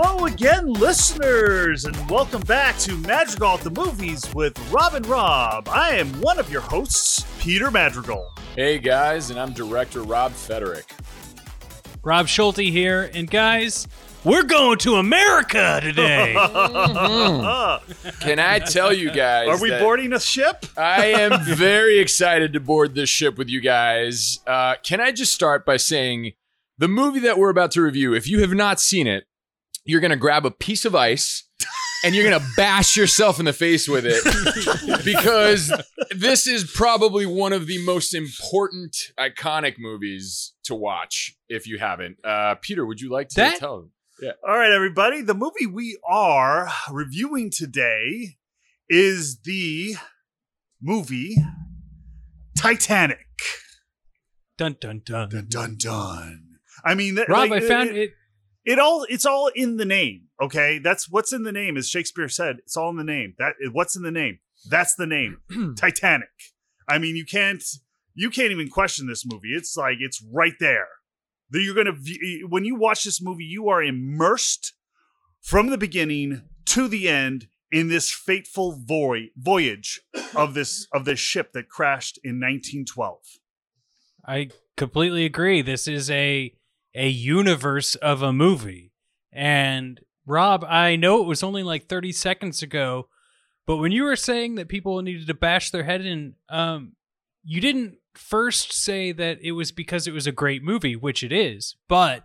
Hello again, listeners, and welcome back to Madrigal at the Movies with Rob and Rob. I am one of your hosts, Peter Madrigal. Hey guys, and I'm director Rob Federick. Rob Schulte here, and guys, we're going to America today. Can I tell you guys? Are we that boarding a ship? I am very excited to board this ship with you guys. Uh, can I just start by saying the movie that we're about to review, if you have not seen it, you're going to grab a piece of ice and you're going to bash yourself in the face with it because this is probably one of the most important, iconic movies to watch if you haven't. Uh, Peter, would you like to That- tell them? All right, everybody. The movie we are reviewing today is the movie Titanic. dun dun dun. Dun dun dun. I mean, that, Rob, like, I found it, it. It all. It's all in the name. Okay, that's what's in the name, as Shakespeare said. It's all in the name. That what's in the name. That's the name. Titanic. I mean, you can't. You can't even question this movie. It's like it's right there. That You're gonna when you watch this movie, you are immersed from the beginning to the end in this fateful voy- voyage of this of this ship that crashed in 1912. I completely agree. This is a a universe of a movie. And Rob, I know it was only like 30 seconds ago, but when you were saying that people needed to bash their head in, um, you didn't first say that it was because it was a great movie, which it is, but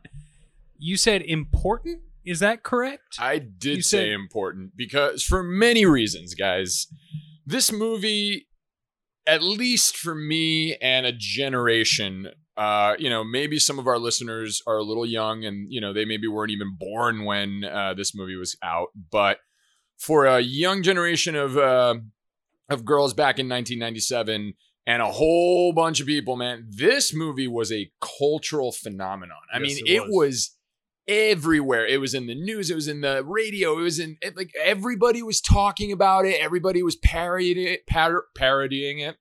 you said important. Is that correct? I did You say said- important because for many reasons, guys. This movie, at least for me and a generation, uh, you know, maybe some of our listeners are a little young and, you know, they maybe weren't even born when uh, this movie was out. But for a young generation of uh, of girls back in 1997 and a whole bunch of people, man, this movie was a cultural phenomenon. I Yes, mean, it it was. was everywhere. It was in the news. It was in the radio. It was in it, like everybody was talking about it. Everybody was parodying it. Par- parodying it.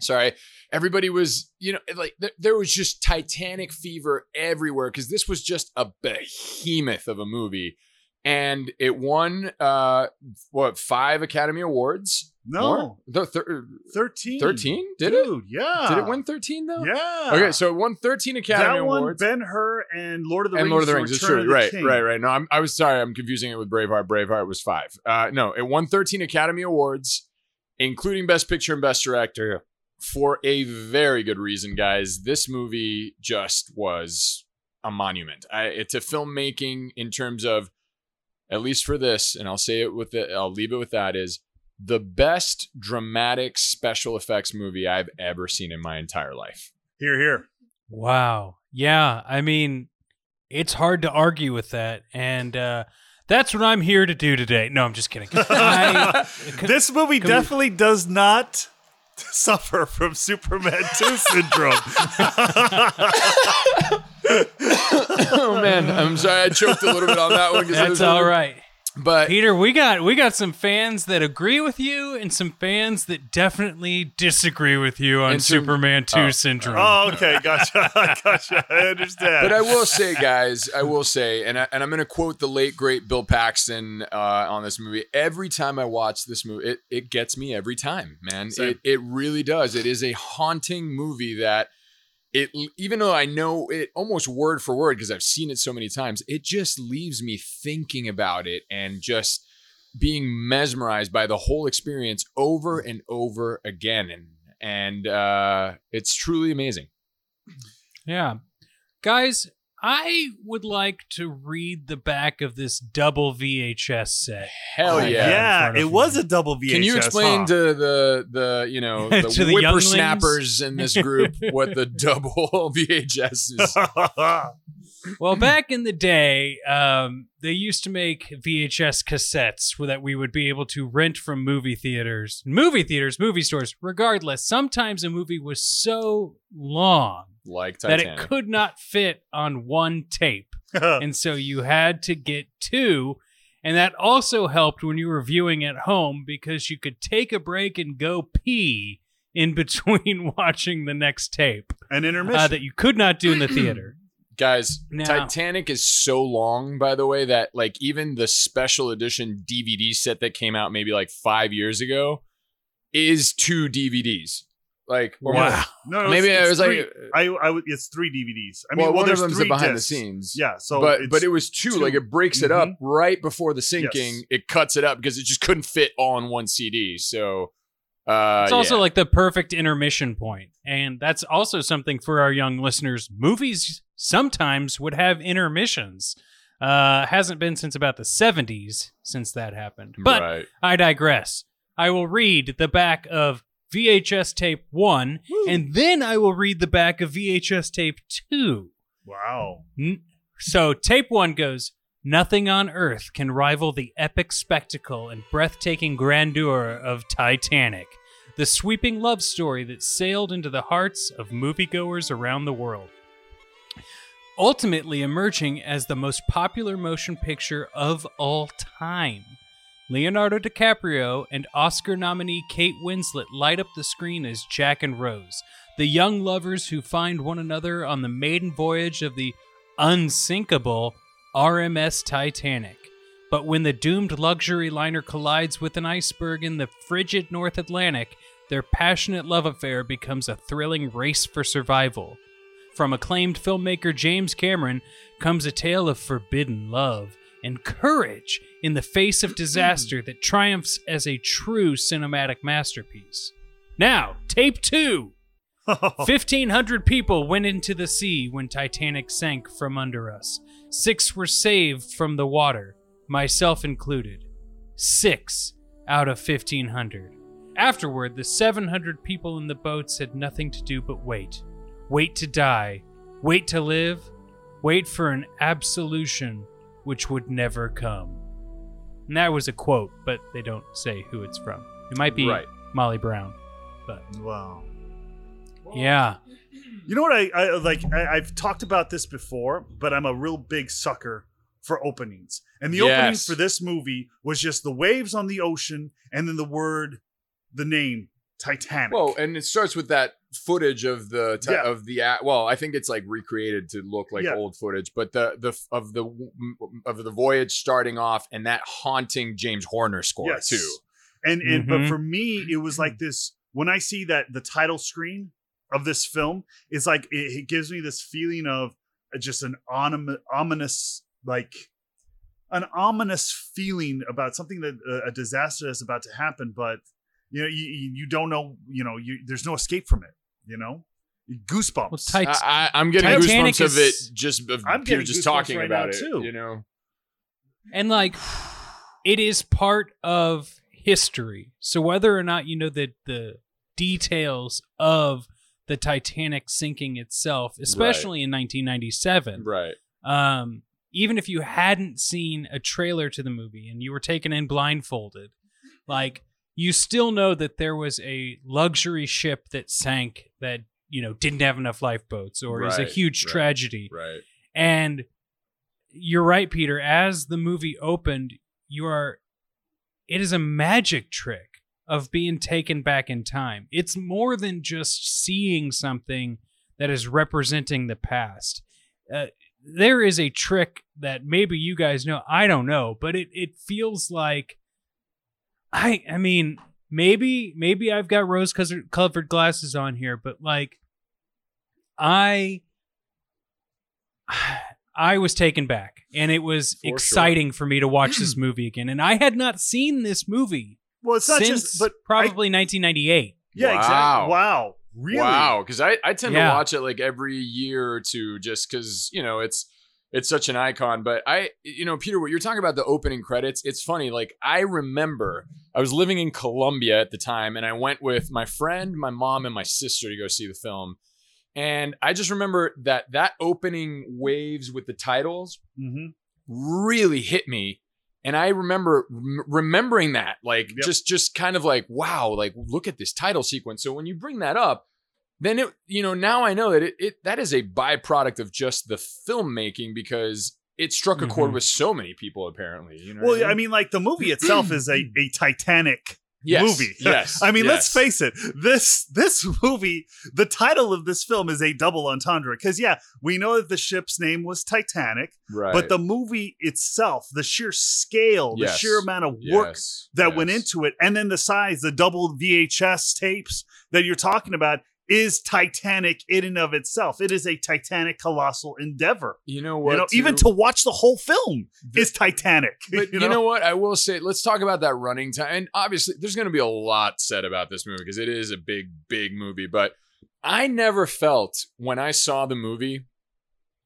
Sorry, everybody was you know like th- there was just Titanic fever everywhere because this was just a behemoth of a movie, and it won uh what five Academy Awards? No, The thir- 13. 13? Did it? Dude, yeah. Did it win thirteen though? Yeah. Okay, so it won thirteen Academy that one, Awards. Ben Hur and Lord of the and Rings. Lord of the Rings. It's true. Right, King. right, right. No, I'm, I was sorry. I'm confusing it with Braveheart. Braveheart was five. Uh, no, it won 13 Academy Awards, including Best Picture and Best Director, for a very good reason, guys. This movie just was a monument. I, it's a filmmaking in terms of, at least for this, and I'll say it with it. I'll leave it with that is the best dramatic special effects movie I've ever seen in my entire life. Here, here. Wow. Yeah. I mean, it's hard to argue with that. And uh, that's what I'm here to do today. No, I'm just kidding. I, this movie can we- definitely does not suffer from Superman 2 syndrome. oh man, I'm sorry I choked a little bit on that one. that's was all really- right. But Peter, we got we got some fans that agree with you and some fans that definitely disagree with you on some- Superman 2 oh. syndrome. oh, okay. Gotcha. gotcha. I understand. but I will say, guys, I will say, and I, and I'm going to quote the late great Bill Paxton uh, on this movie. Every time I watch this movie, it it gets me every time, man. Same. It it really does. It is a haunting movie that. It even though I know it almost word for word because I've seen it so many times, it just leaves me thinking about it and just being mesmerized by the whole experience over and over again, and and uh, it's truly amazing. Yeah. Guys, I would like to read the back of this double VHS set. Hell yeah! yeah. in yeah, front of it me. was a double VHS. Can you explain huh? to the the you know the, To the whippersnappers in this group what the double VHS is? Well, back in the day, um, they used to make VHS cassettes that we would be able to rent from movie theaters, movie theaters, movie stores. Regardless, sometimes a movie was so long Like that it could not fit on one tape, and so you had to get two. And that also helped when you were viewing at home because you could take a break and go pee in between watching the next tape An intermission. uh, that you could not do in the theater. Guys, Now- Titanic is so long, by the way, that like even the special edition DVD set that came out maybe like five years ago is two DVDs. Like, or Wow. No, no, Maybe it's, it it's was three. like, I, I. It's three DVDs. I mean, well, well, one there's of them's three the behind discs. the scenes. Yeah. So, but but it was two. two. Like it breaks it mm-hmm. up right before the sinking. Yes. It cuts it up because it just couldn't fit all on one CD. So uh, It's also yeah. like the perfect intermission point, and that's also something for our young listeners. Movies sometimes would have intermissions. Uh, hasn't been since about the '70s since that happened. But right. I digress. I will read the back of VHS tape one, and then I will read the back of VHS tape two. wow. So tape one goes Nothing on earth can rival the epic spectacle and breathtaking grandeur of Titanic, the sweeping love story that sailed into the hearts of moviegoers around the world. Ultimately emerging as the most popular motion picture of all time. Leonardo DiCaprio and Oscar nominee Kate Winslet light up the screen as Jack and Rose, the young lovers who find one another on the maiden voyage of the unsinkable RMS Titanic. But when the doomed luxury liner collides with an iceberg in the frigid North Atlantic, their passionate love affair becomes a thrilling race for survival. From acclaimed filmmaker James Cameron comes a tale of forbidden love and courage in the face of disaster that triumphs as a true cinematic masterpiece. Now, tape two. 1,500 people went into the sea when Titanic sank from under us. Six were saved from the water, myself included. Six out of 1,500. Afterward, the 700 people in the boats had nothing to do but wait. Wait to die. Wait to live. Wait for an absolution which would never come. And that was a quote, but they don't say who it's from. It might be Right. Molly Brown. But wow. Yeah. You know what I, I like? I, I've talked about this before, but I'm a real big sucker for openings. And the opening for this movie was just the waves on the ocean, and then the word, the name Titanic. Well, and it starts with that footage of the ti- Yeah. of the a- well, I think it's like recreated to look like Yeah. old footage, but the the of the of the voyage starting off and that haunting James Horner score yes. too. And and but Mhm. for me, it was like this. When I see that the title screen of this film is like it, it gives me this feeling of just an onom- ominous like an ominous feeling about something that uh, a disaster is about to happen but you know you, you you don't know you know you there's no escape from it you know goosebumps Well, Tit- I, I, I'm getting Titanic goosebumps of it just of I'm Peter getting just talking right about now, it. too. You know, And like it is part of history. So whether or not you know the the details of the Titanic sinking itself, especially in 1997, right? um, even if you hadn't seen a trailer to the movie and you were taken in blindfolded, like you still know that there was a luxury ship that sank that you know didn't have enough lifeboats or is a huge right. tragedy. Right. And you're right, Peter. As the movie opened, you are. It is a magic trick of being taken back in time. It's more than just seeing something that is representing the past. Uh, there is a trick that maybe you guys know. I don't know, but it it feels like. I I mean maybe maybe I've got rose colored glasses on here, but like I I was taken back and it was For sure. exciting for me to watch this movie again. And I had not seen this movie well it's not since just but I- probably 1998. yeah Wow. exactly wow really Wow, because I, I tend Yeah. to watch it like every year or two, just because you know it's it's such an icon. But I, you know, Peter, what you're talking about the opening credits, it's funny. Like I remember I was living in Colombia at the time, and I went with my friend, my mom, and my sister to go see the film. And I just remember that that opening waves with the titles Mhm. really hit me and i remember rem- remembering that like Yep. just just kind of like wow like look at this title sequence so when you bring that up then it you know now i know that it, it that is a byproduct of just the filmmaking because it struck a chord Mhm. with so many people apparently you know well what i mean like the movie itself is a, a titanic Yes, movie. yes, I mean, let's face it. This this movie, the title of this film is a double entendre because yeah, we know that the ship's name was Titanic, Right. but the movie itself, the sheer scale, the Yes. sheer amount of work Yes, that went into it, and then the size, the double VHS tapes that you're talking about is Titanic in and of itself. It is a Titanic colossal endeavor. You know what? you know, even to watch the whole film The- is Titanic. But you know? what? I will say, let's talk about that running time. And obviously, there's going to be a lot said about this movie because it is a big, big movie. But I never felt when I saw the movie,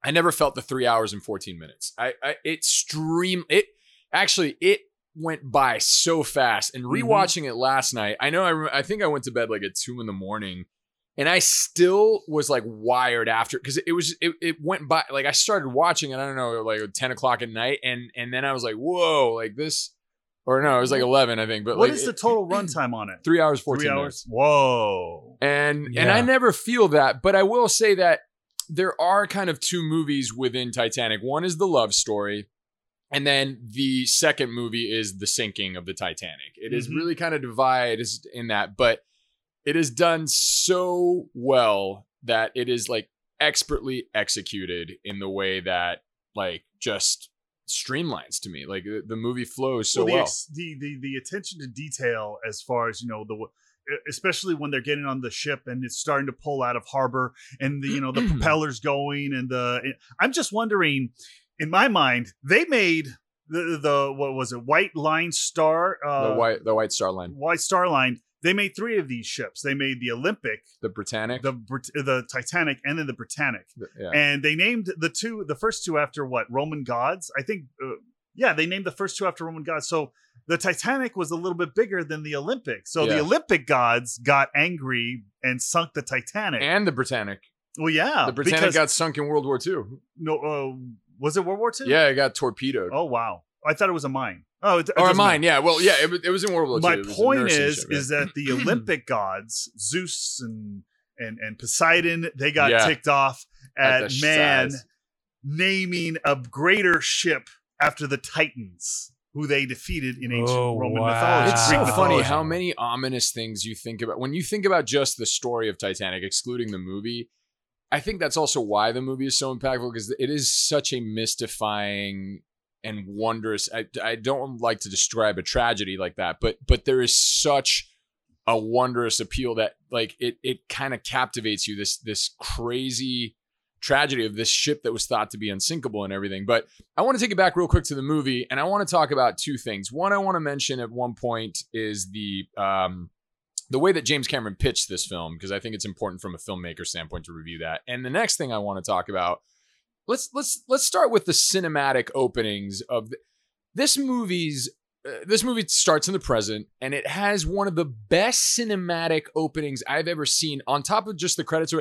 I never felt the three hours and 14 minutes. I, I it stream it actually it went by so fast. And Mhm. rewatching it last night, I know I re- I think I went to bed like at two in the morning. And I still was like wired after because it was it, it went by like I started watching it I don't know like ten o'clock at night and and then I was like whoa like this or no it was like eleven I think but what like is the total runtime on it? three hours fourteen Three minutes hours. Whoa. and and I never feel that, but I will say that there are kind of two movies within Titanic. One is the love story, and then the second movie is the sinking of the Titanic. It is Mhm. really kind of divided in that, but it is done so well that it is like expertly executed in the way that like just streamlines to me. Like the, the movie flows so well, the, well. the the the attention to detail as far as you know the especially when they're getting on the ship and it's starting to pull out of harbor and the you know the propellers going and the i'm just wondering in my mind they made the the what was it white line star uh the white the White Star Line, white star line they made three of these ships they made the olympic the Britannic. the Brit- the titanic and then the britannic the- yeah. and they named the two the first two after what roman gods i think uh, yeah they named the first two after roman gods so the titanic was a little bit bigger than the olympic so Yeah. the olympic gods got angry and sunk the titanic and the Britannic. well yeah the Britannic got sunk in World War II. no uh, was it world war ii Yeah, it got torpedoed. oh wow i thought it was a mine oh it, it or mine, matter. yeah. Well, yeah, it, was- it was in World War II. my point is yeah. is that the olympic gods zeus and and and poseidon they got Yeah. ticked off At at, man size. naming a greater ship after the Titans, who they defeated in ancient Oh, Roman wow. mythology. It's so funny how many ominous things you think about when you think about just the story of Titanic, excluding the movie. I think that's also why the movie is so impactful because it is such a mystifying and wondrous. I, I don't like to describe a tragedy like that, but but there is such a wondrous appeal that like it it kind of captivates you. This this crazy tragedy of this ship that was thought to be unsinkable and everything. But I want to take it back real quick to the movie, and I want to talk about two things. One, I want to mention at one point is the um, the way that James Cameron pitched this film because I think it's important from a filmmaker standpoint to review that. And the next thing I want to talk about let's let's let's start with the cinematic openings of the, this movie's. Uh, this movie starts in the present and it has one of the best cinematic openings I've ever seen. On top of just the credits,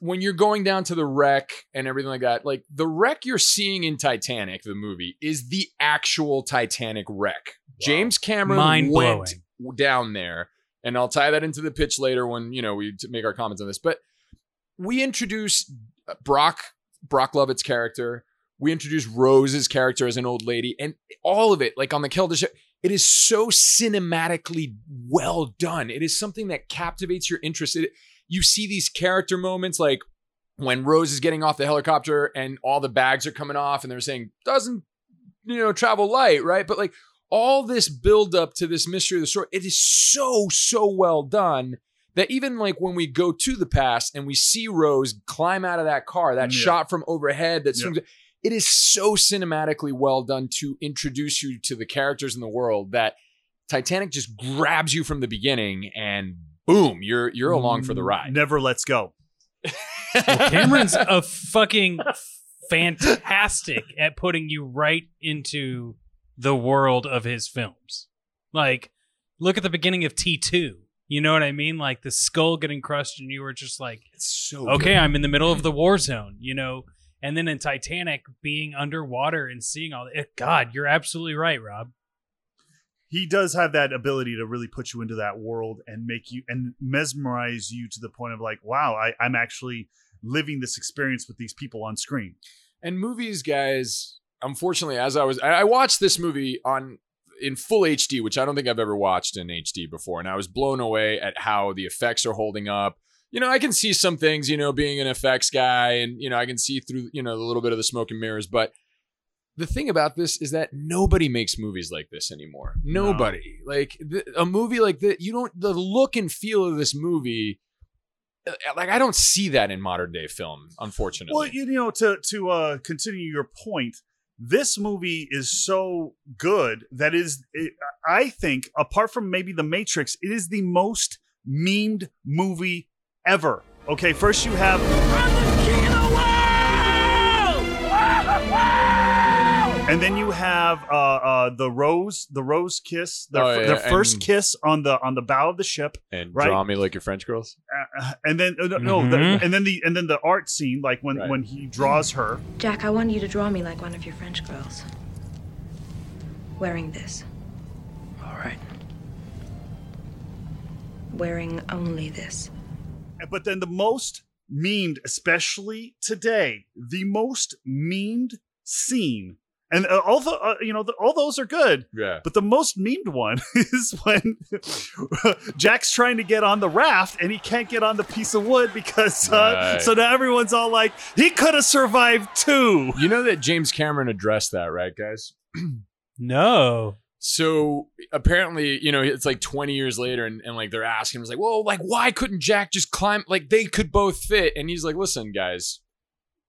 when you're going down to the wreck and everything like that, like the wreck you're seeing in Titanic, the movie, is the actual Titanic wreck. James Cameron Mind went blowing. down there, and I'll tie that into the pitch later when you know we make our comments on this. But we introduce Brock Brock Lovett's character. We introduce Rose's character as an old lady, and all of it, like on the Keldysh ship, it is so cinematically well done. It is something that captivates your interest. It, you see these character moments like when Rose is getting off the helicopter and all the bags are coming off and they're saying doesn't you know travel light, right? But like all this build up to this mystery of the story, it is so so well done that even like when we go to the past and we see Rose climb out of that car, that Yeah. shot from overhead that Yeah. it is so cinematically well done to introduce you to the characters in the world that Titanic just grabs you from the beginning and boom, you're you're along for the mm, ride. Never lets go. Cameron's a fucking fantastic at putting you right into the world of his films. Like, look at the beginning of T2. You know what I mean? Like the skull getting crushed, and you were just like, It's so okay, good. I'm in the middle of the war zone, you know? And then in Titanic, being underwater and seeing all that. God, you're absolutely right, Rob. He does have that ability to really put you into that world and make you and mesmerize you to the point of like, wow, I, I'm actually living this experience with these people on screen. And movies, guys, unfortunately, as I was, I I watched this movie on in full HD, which I don't think I've ever watched in HD before, and I was blown away at how the effects are holding up. You know, I can see some things, you know, being an effects guy, and you know, I can see through, you know, a little bit of the smoke and mirrors. But the thing about this is that nobody makes movies like this anymore. Nobody. Like th- a movie like that, you don't. The look and feel of this movie, uh, like I don't see that in modern day film, unfortunately. Well, you know, to to uh, continue your point, this movie is so good that is, it, I think, apart from maybe The Matrix, it is the most memed movie ever. Okay, first you have. And then you have uh, uh, the rose, the rose kiss, their, Oh, f- yeah, their first and- kiss on the on the bow of the ship, and right. draw me like your French girls. uh, and then uh, no, the, Mhm. and then the and then the art scene, like when Right. when he draws her. Jack, I want you to draw me like one of your French girls. Wearing this. All right. Wearing only this. But then the most memed, especially today, the most memed scene, and uh, all the uh, you know the, all those are good, Yeah. but the most memed one is when Jack's trying to get on the raft and he can't get on the piece of wood because uh, Right. so now everyone's all like, he could have survived too. You know that James Cameron addressed that, right, guys? No. So apparently, you know, it's like 20 years later, and, and like they're asking him, it's like, well, like, why couldn't Jack just climb? Like, they could both fit. And he's like, listen, guys,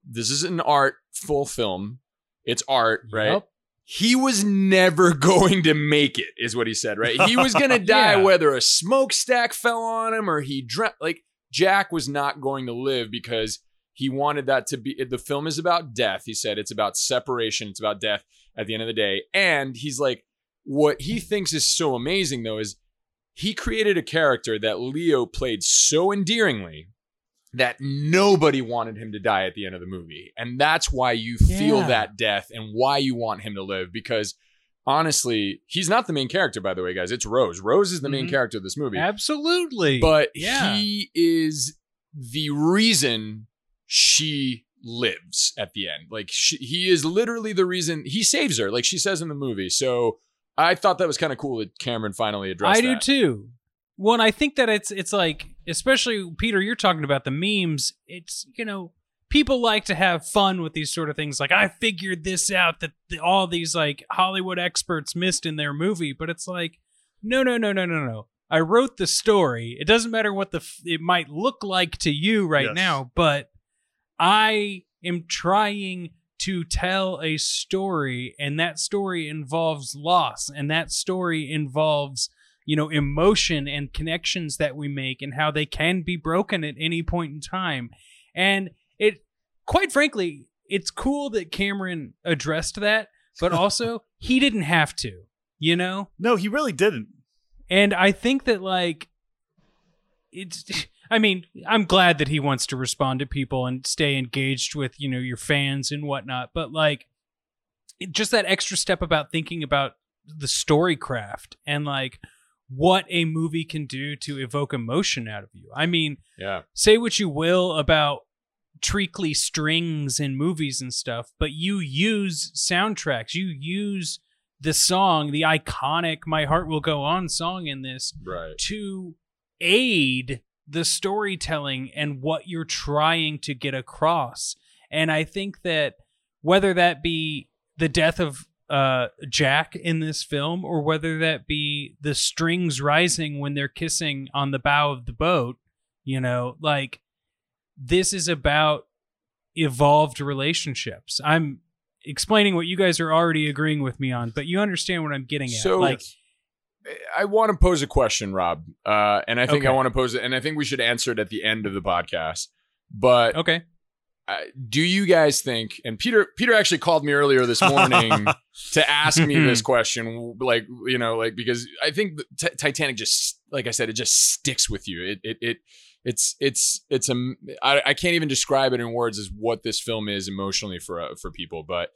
this is an art full film. It's art, right? Yup. He was never going to make it, is what he said, right? He was going to die Yeah. whether a smokestack fell on him or he dreamt. Like, Jack was not going to live because he wanted that to be. The film is about death. He said it's about separation, it's about death at the end of the day. And he's like, what he thinks is so amazing, though, is he created a character that Leo played so endearingly that nobody wanted him to die at the end of the movie. And that's why you feel Yeah. that death and why you want him to live because honestly, he's not the main character, by the way, guys. It's Rose. Rose is the main Mhm. character of this movie. Absolutely. But Yeah. he is the reason she lives at the end. Like she, he is literally the reason he saves her, like she says in the movie. So I thought that was kind of cool that Cameron finally addressed I do too. One, I think that it's it's like, especially Peter, you're talking about the memes. It's you know, people like to have fun with these sort of things. Like I figured this out that the, all these like Hollywood experts missed in their movie, but it's like, no, no, no, no, no, no. I wrote the story. It doesn't matter what the f- it might look like to you right Yes. now, but I am trying to tell a story, and that story involves loss, and that story involves, you know, emotion and connections that we make, and how they can be broken at any point in time. And it, quite frankly, it's cool that Cameron addressed that, but also he didn't have to, you know? No, he really didn't. And I think that like it's I mean, I'm glad that he wants to respond to people and stay engaged with, you know, your fans and whatnot, but like just that extra step about thinking about the story craft and like what a movie can do to evoke emotion out of you. I mean, Yeah. say what you will about treacly strings in movies and stuff, but you use soundtracks. You use the song, the iconic My Heart Will Go On song in this Right. to aid the storytelling and what you're trying to get across. And I think that whether that be the death of uh, Jack in this film or whether that be the strings rising when they're kissing on the bow of the boat, you know, like this is about evolved relationships. I'm explaining what you guys are already agreeing with me on, but you understand what I'm getting at. So- like I want to pose a question, Rob, uh, and I think I want to pose it, and I think we should answer it at the end of the podcast. But okay. Uh, do you guys think? And Peter, Peter actually called me earlier this morning to ask me this question, like you know, like because I think the Ti- Titanic just, like I said, it just sticks with you. It, it, it it's, it's, it's a. I, I can't even describe it in words as what this film is emotionally for uh, for people. But,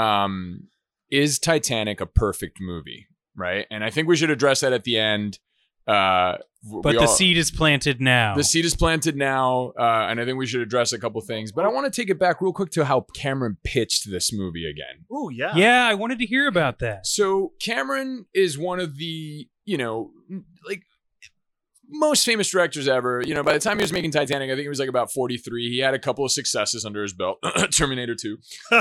um, is Titanic a perfect movie? Right, and I think we should address that at the end. Uh, But the all- seed is planted now. the seed is planted now, uh, and I think we should address a couple things. But I want to take it back real quick to how Cameron pitched this movie again. Oh yeah. yeah, I wanted to hear about that. So Cameron is one of the, you know, like most famous directors ever. You know, by the time he was making Titanic, I think he was like about 43. He had a couple of successes under his belt. Terminator 2.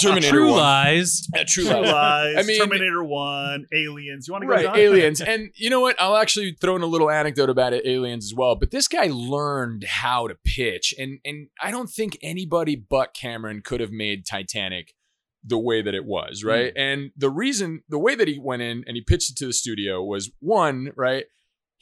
Terminator True 1. lies. Uh, True True Lies. Lies. I mean- Terminator One, Aliens. You want to go Right, down? aliens. And you know what? I'll actually throw in a little anecdote about it, aliens as well. But this guy learned how to pitch. And and I don't think anybody but Cameron could have made Titanic the way that it was, right? And the reason the way that he went in and he pitched it to the studio was one, right?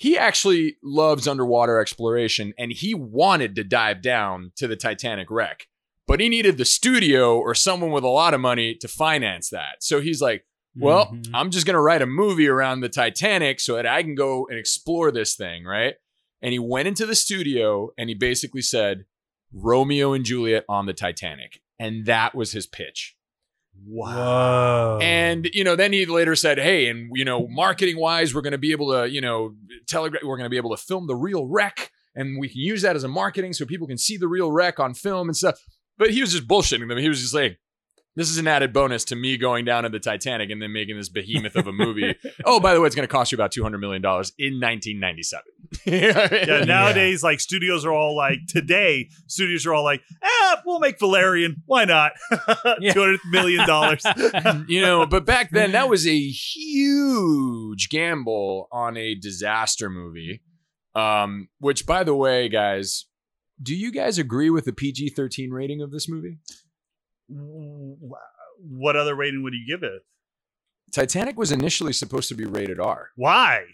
He actually loves underwater exploration and he wanted to dive down to the Titanic wreck. But he needed the studio or someone with a lot of money to finance that. So he's like, well, Mhm. I'm just going to write a movie around the Titanic so that I can go and explore this thing, right? And he went into the studio and he basically said, Romeo and Juliet on the Titanic. And that was his pitch. Whoa. And, you know, then he later said, hey, and, you know, marketing wise, we're going to be able to, you know, telegraph, we're going to be able to film the real wreck and we can use that as a marketing so people can see the real wreck on film and stuff. But he was just bullshitting them. He was just like, this is an added bonus to me going down to the Titanic and then making this behemoth of a movie. oh, by the way, it's going to cost you about $200 million in 1997. Yeah, nowadays, like studios are all like today, studios are all like, ah, we'll make Valerian. Why not? Two hundred million dollars. you know, but back then that was a huge gamble on a disaster movie. Um, which by the way, guys, do you guys agree with the PG 13 rating of this movie? What other rating would you give it? Titanic was initially supposed to be rated R Why?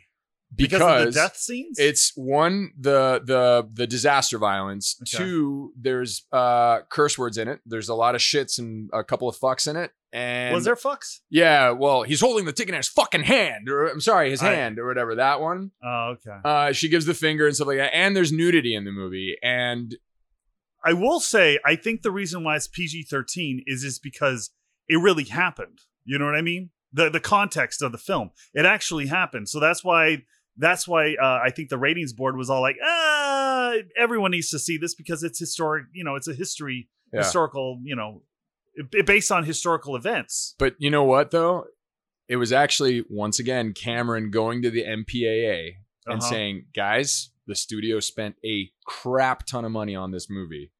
because, of the death scenes. it's one the the the disaster violence. Okay. Two, there's uh curse words in it. There's a lot of shits and a couple of fucks in it. And was there fucks? Yeah, well, he's holding the ticket in his fucking hand, or I'm sorry, his I- hand, or whatever. That one. Oh, okay. Uh, she gives the finger and stuff like that. And there's nudity in the movie. And I will say, I think the reason why it's PG thirteen is is because it really happened. You know what I mean? The the context of the film, it actually happened. So that's why that's why uh, I think the ratings board was all like, ah, everyone needs to see this because it's historic. You know, it's a history Yeah. historical. You know, it- based on historical events. but you know what though? It was actually once again Cameron going to the MPAA and Uh-huh. saying, "Guys, the studio spent a crap ton of money on this movie.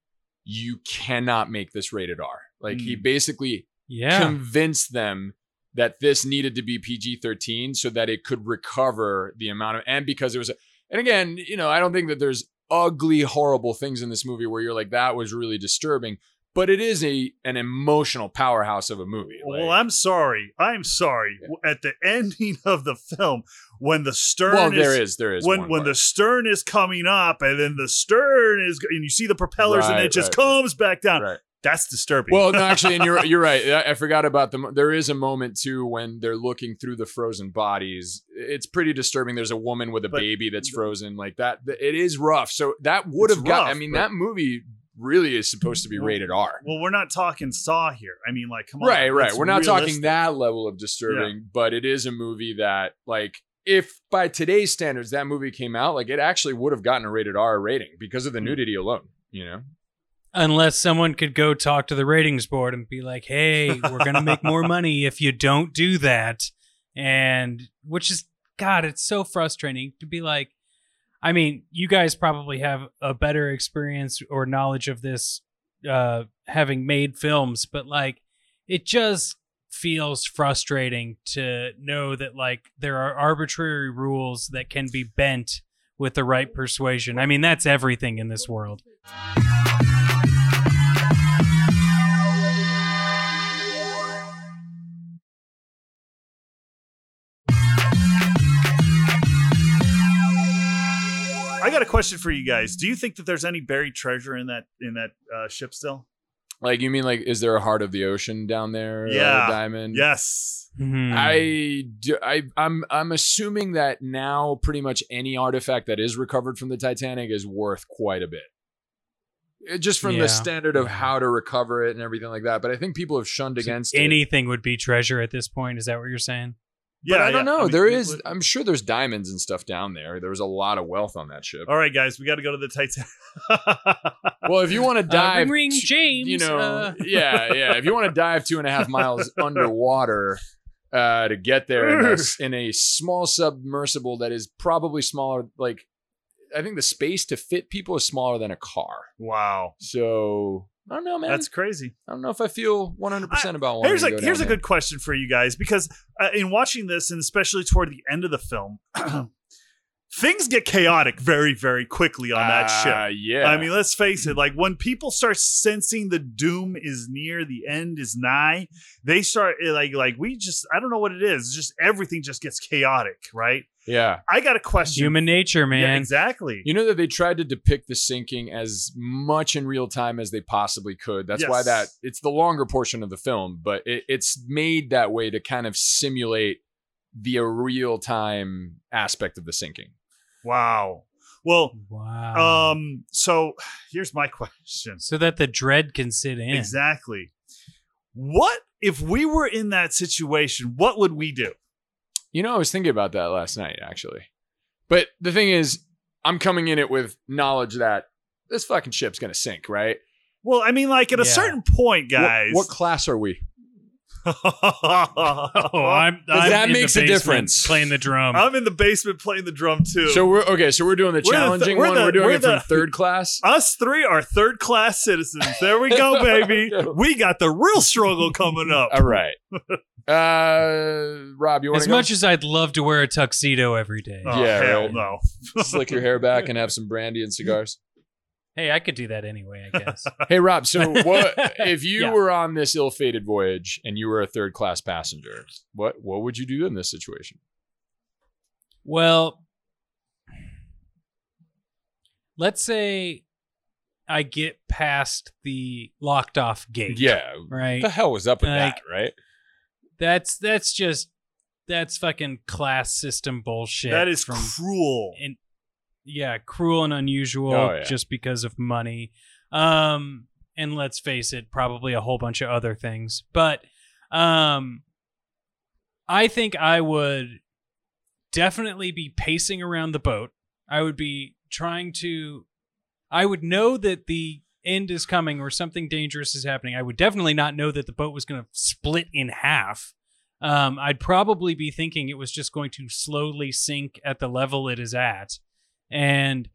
You cannot make this rated R." Like he Mm. basically yeah. convinced them that this needed to be PG 13 so that it could recover the amount of, and because it was, a, and again, you know, I don't think that there's ugly, horrible things in this movie where you're like, that was really disturbing, but it is a an emotional powerhouse of a movie. well, I'm sorry. I'm sorry. At the ending of the film, when the stern well, is, there is, there is when when part. the stern is coming up and then the stern is and you see the propellers and Right, it just right. comes back down. Right. That's disturbing. Well, no, actually, and you're you're right. I, I forgot about the. There is a moment too when they're looking through the frozen bodies. It's pretty disturbing. There's a woman with a But- baby that's frozen like that. It is rough. So that would have got. I mean, that movie really is supposed to be Well, rated R. well, we're not talking Saw here. I mean, like, come on. Right, right. We're not talking that level of disturbing, but it is a movie that, like, if by today's standards that movie came out, like, it actually would have gotten a rated R rating because of the Hmm. nudity alone. You know, Unless someone could go talk to the ratings board and be like, "Hey, we're gonna make more money if you don't do that," and which is God, it's so frustrating to be like. I mean, you guys probably have a better experience or knowledge of this, uh, having made films, but like, it just feels frustrating to know that like there are arbitrary rules that can be bent with the right persuasion. I mean, that's everything in this world. I got a question for you guys. Do you think that there's any buried treasure in that in that uh, ship still? like, you mean like, is there a heart of the ocean down there? Yeah. uh, diamond. Yes. Mhm. I, do, I I'm I'm assuming that now pretty much any artifact that is recovered from the Titanic is worth quite a bit. It- Just from Yeah. the standard of how to recover it and everything like that. But I think people have shunned So against it. anything would be treasure at this point. Is that what you're saying? But I don't yeah. know. mean, there is. I'm sure there's diamonds and stuff down there. There was a lot of wealth on that ship. All right, guys, we got to go to the Titanic. Well, if you want to Uh, dive, ring, ring, James. you know, uh, yeah, yeah. If you want to dive two and a half miles underwater uh, to get there in a, in a small submersible that is probably smaller, like I think the space to fit people is smaller than a car. wow, So I don't know, man. that's crazy. I don't know if I feel 100 percent about wanting Here's a here's a good question for you guys because uh, in watching this and especially toward the end of the film, things get chaotic very very quickly on that Ah, ship. Yeah, I mean, let's face it. Like when people start sensing the doom is near, the end is nigh. They start eh, like like we just I don't know what it is. Just everything just gets chaotic, right? yeah. I got a question. human nature, man. Yeah, exactly. You know that they tried to depict the sinking as much in real time as they possibly could. That's why that it's the longer portion of the film, but it, it's made that way to kind of simulate the real time aspect of the sinking. Wow. Well, wow. um, so here's my question. so that the dread can sit in. Exactly. What if we were in that situation? What would we do? You know, I was thinking about that last night actually. But the thing is, I'm coming in it with knowledge that this fucking ship's gonna sink, right? Well, I mean, like at a certain point, What- guys. What, class are we? Oh, I'm, 'Cause I'm that makes a difference. Playing the drum. I'm in the basement playing the drum too. So we're okay. So we're doing the We're the th- challenging we're one. the- we're doing we're it from third class. us three are third class citizens. There we go, baby. we got the real struggle coming up. All right. Uh, Rob, you want as go? much as I'd love to wear a tuxedo every day. Oh, Yeah, hell right. no. slick your hair back and have some brandy and cigars. Hey, I could do that anyway, I guess. Hey, Rob. So, what if you Yeah. were on this ill-fated voyage and you were a third-class passenger? What what would you do in this situation? well, let's say I get past the locked off gate. Yeah. Right. The hell was up with Like- that? Right. That's that's just that's fucking class system bullshit. that is from cruel. and yeah, cruel and unusual Oh, yeah. just because of money. Um and let's face it, probably a whole bunch of other things. But um I think I would definitely be pacing around the boat. I would be trying to I would know that the end is coming or something dangerous is happening. I would definitely not know that the boat was going to split in half. Um, I'd probably be thinking it was just going to slowly sink at the level it is at. And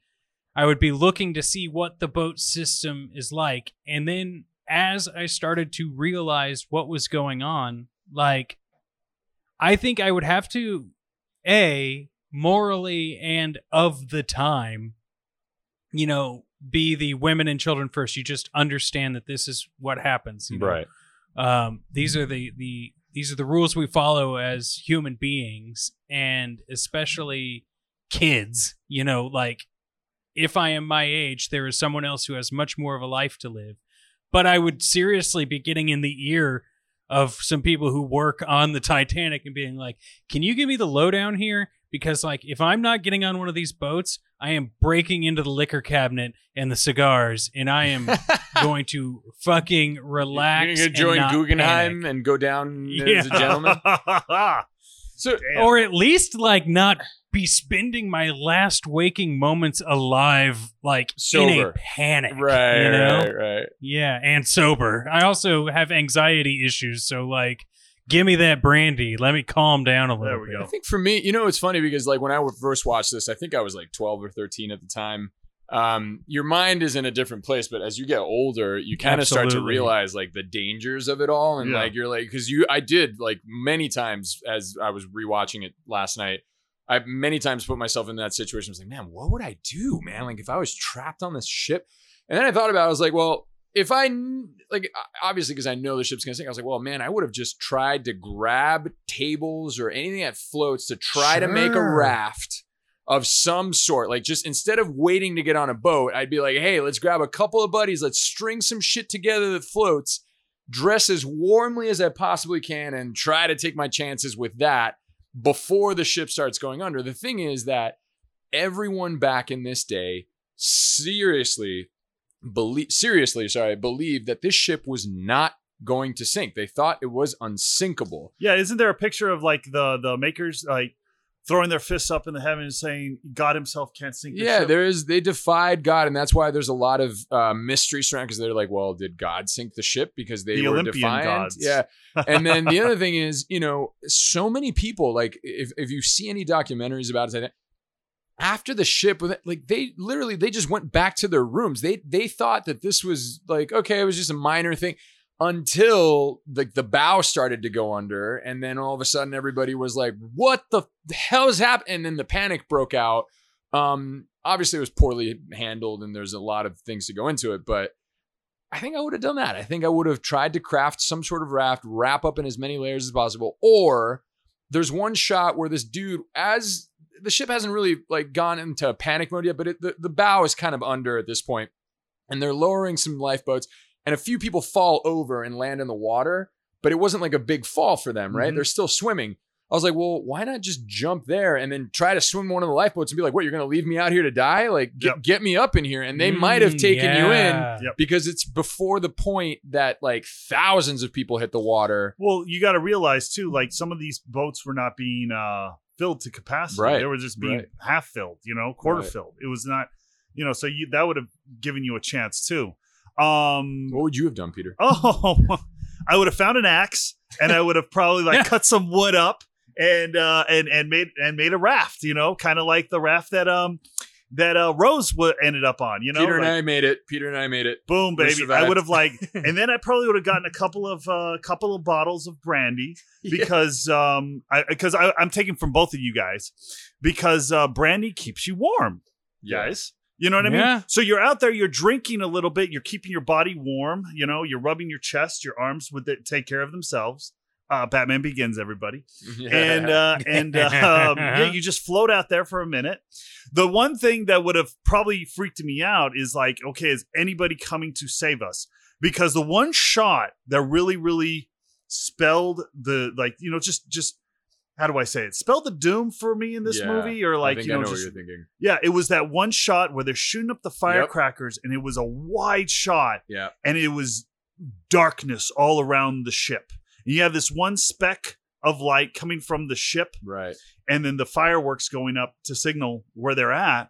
I would be looking to see what the boat system is like. And then as I started to realize what was going on, like, I think I would have to, A, morally and of the time, you know, be the women and children first. You just understand that this is what happens. You know? Right. um, these are the the these are the rules we follow as human beings and especially kids you know like if i am my age there is someone else who has much more of a life to live but i would seriously be getting in the ear of some people who work on the titanic and being like can you give me the lowdown here because like if i'm not getting on one of these boats i am breaking into the liquor cabinet and the cigars and i am going to fucking relax. You're gonna and join Guggenheim panic. and go down Yeah. as a gentleman. So Damn. or at least like not be spending my last waking moments alive, like in a panic. right, you know? right, right. Yeah, and sober. I also have anxiety issues, so like, give me that brandy. Let me calm down a little. There we bit. go. I think for me, you know, it's funny because like when I first watched this, I think I was like 12 or 13 at the time. Um, your mind is in a different place, but as you get older, you kind of start to realize like the dangers of it all, and Yeah. like you're like, because you, I did like many times as I was rewatching it last night. I many times put myself in that situation. I was like, man, what would I do, man? Like if I was trapped on this ship, and then I thought about, it, I was like, well, if I like obviously because I know the ship's gonna sink, I was like, well, man, I would have just tried to grab tables or anything that floats to try to make a raft of some sort. Like just instead of waiting to get on a boat, I'd be like, hey, let's grab a couple of buddies, let's string some shit together that floats, dress as warmly as I possibly can, and try to take my chances with that before the ship starts going under. The thing is that everyone back in this day seriously believe seriously sorry believed that this ship was not going to sink. They thought it was unsinkable. Yeah, isn't there a picture of like the the makers like throwing their fists up in the heavens saying God himself can't sink the Yeah, ship? there is. They defied God, and that's why there's a lot of uh, mystery surrounding. Because they're like, well, did God sink the ship because they The were Olympian defiant? gods. Yeah, and then the other thing is, you know, so many people like if if you see any documentaries about it, after the ship, like they literally they just went back to their rooms. They they thought that this was like okay, it was just a minor thing until the the bow started to go under, and then all of a sudden everybody was like, "What the hell is happening?" And then the panic broke out. Um, obviously it was poorly handled, and there's a lot of things to go into it, but. I think I would have done that. I think I would have tried to craft some sort of raft, wrap up in as many layers as possible. Or there's one shot where this dude, as the ship hasn't really like gone into panic mode yet, but it, the, the bow is kind of under at this point, and they're lowering some lifeboats, and a few people fall over and land in the water, but it wasn't like a big fall for them, right? Mhm. They're still swimming. I was like, well, why not just jump there and then try to swim one of the lifeboats and be like, what, you're going to leave me out here to die? Like, get, Yep. get me up in here. And they might have Mm, taken you in. Yep. because it's before the point that like thousands of people hit the water. Well, you got to realize too, like some of these boats were not being uh filled to capacity. Right, They were just being right. half filled, you know, quarter Right. filled. It was not, you know, so you that would have given you a chance too. Um What would you have done, Peter? Oh, I would have found an axe and I would have probably like cut some wood up and uh and and made and made a raft, you know, kind of like the raft that um that uh Rose w- ended up on, you know. Peter like, and I made it. Peter and I made it. boom baby. I would have like and then I probably would have gotten a couple of uh couple of bottles of brandy because um I because I, I'm taking from both of you guys because uh brandy keeps you warm Yeah. guys. You know what I mean? Yeah. So you're out there, you're drinking a little bit, you're keeping your body warm. You know, you're rubbing your chest, your arms would take care of themselves. Uh, Batman Begins, everybody, and uh, and uh, um, yeah, you just float out there for a minute. The one thing that would have probably freaked me out is like, okay, is anybody coming to save us? Because the one shot that really, really spelled the like, you know, just just how do I say it? Spell the doom for me in this Yeah, movie, or like you know, know just what you're thinking. yeah, it was that one shot where they're shooting up the firecrackers, and it was a wide shot, Yeah. and it was darkness all around the ship. And you have this one speck of light coming from the ship, Right. and then the fireworks going up to signal where they're at,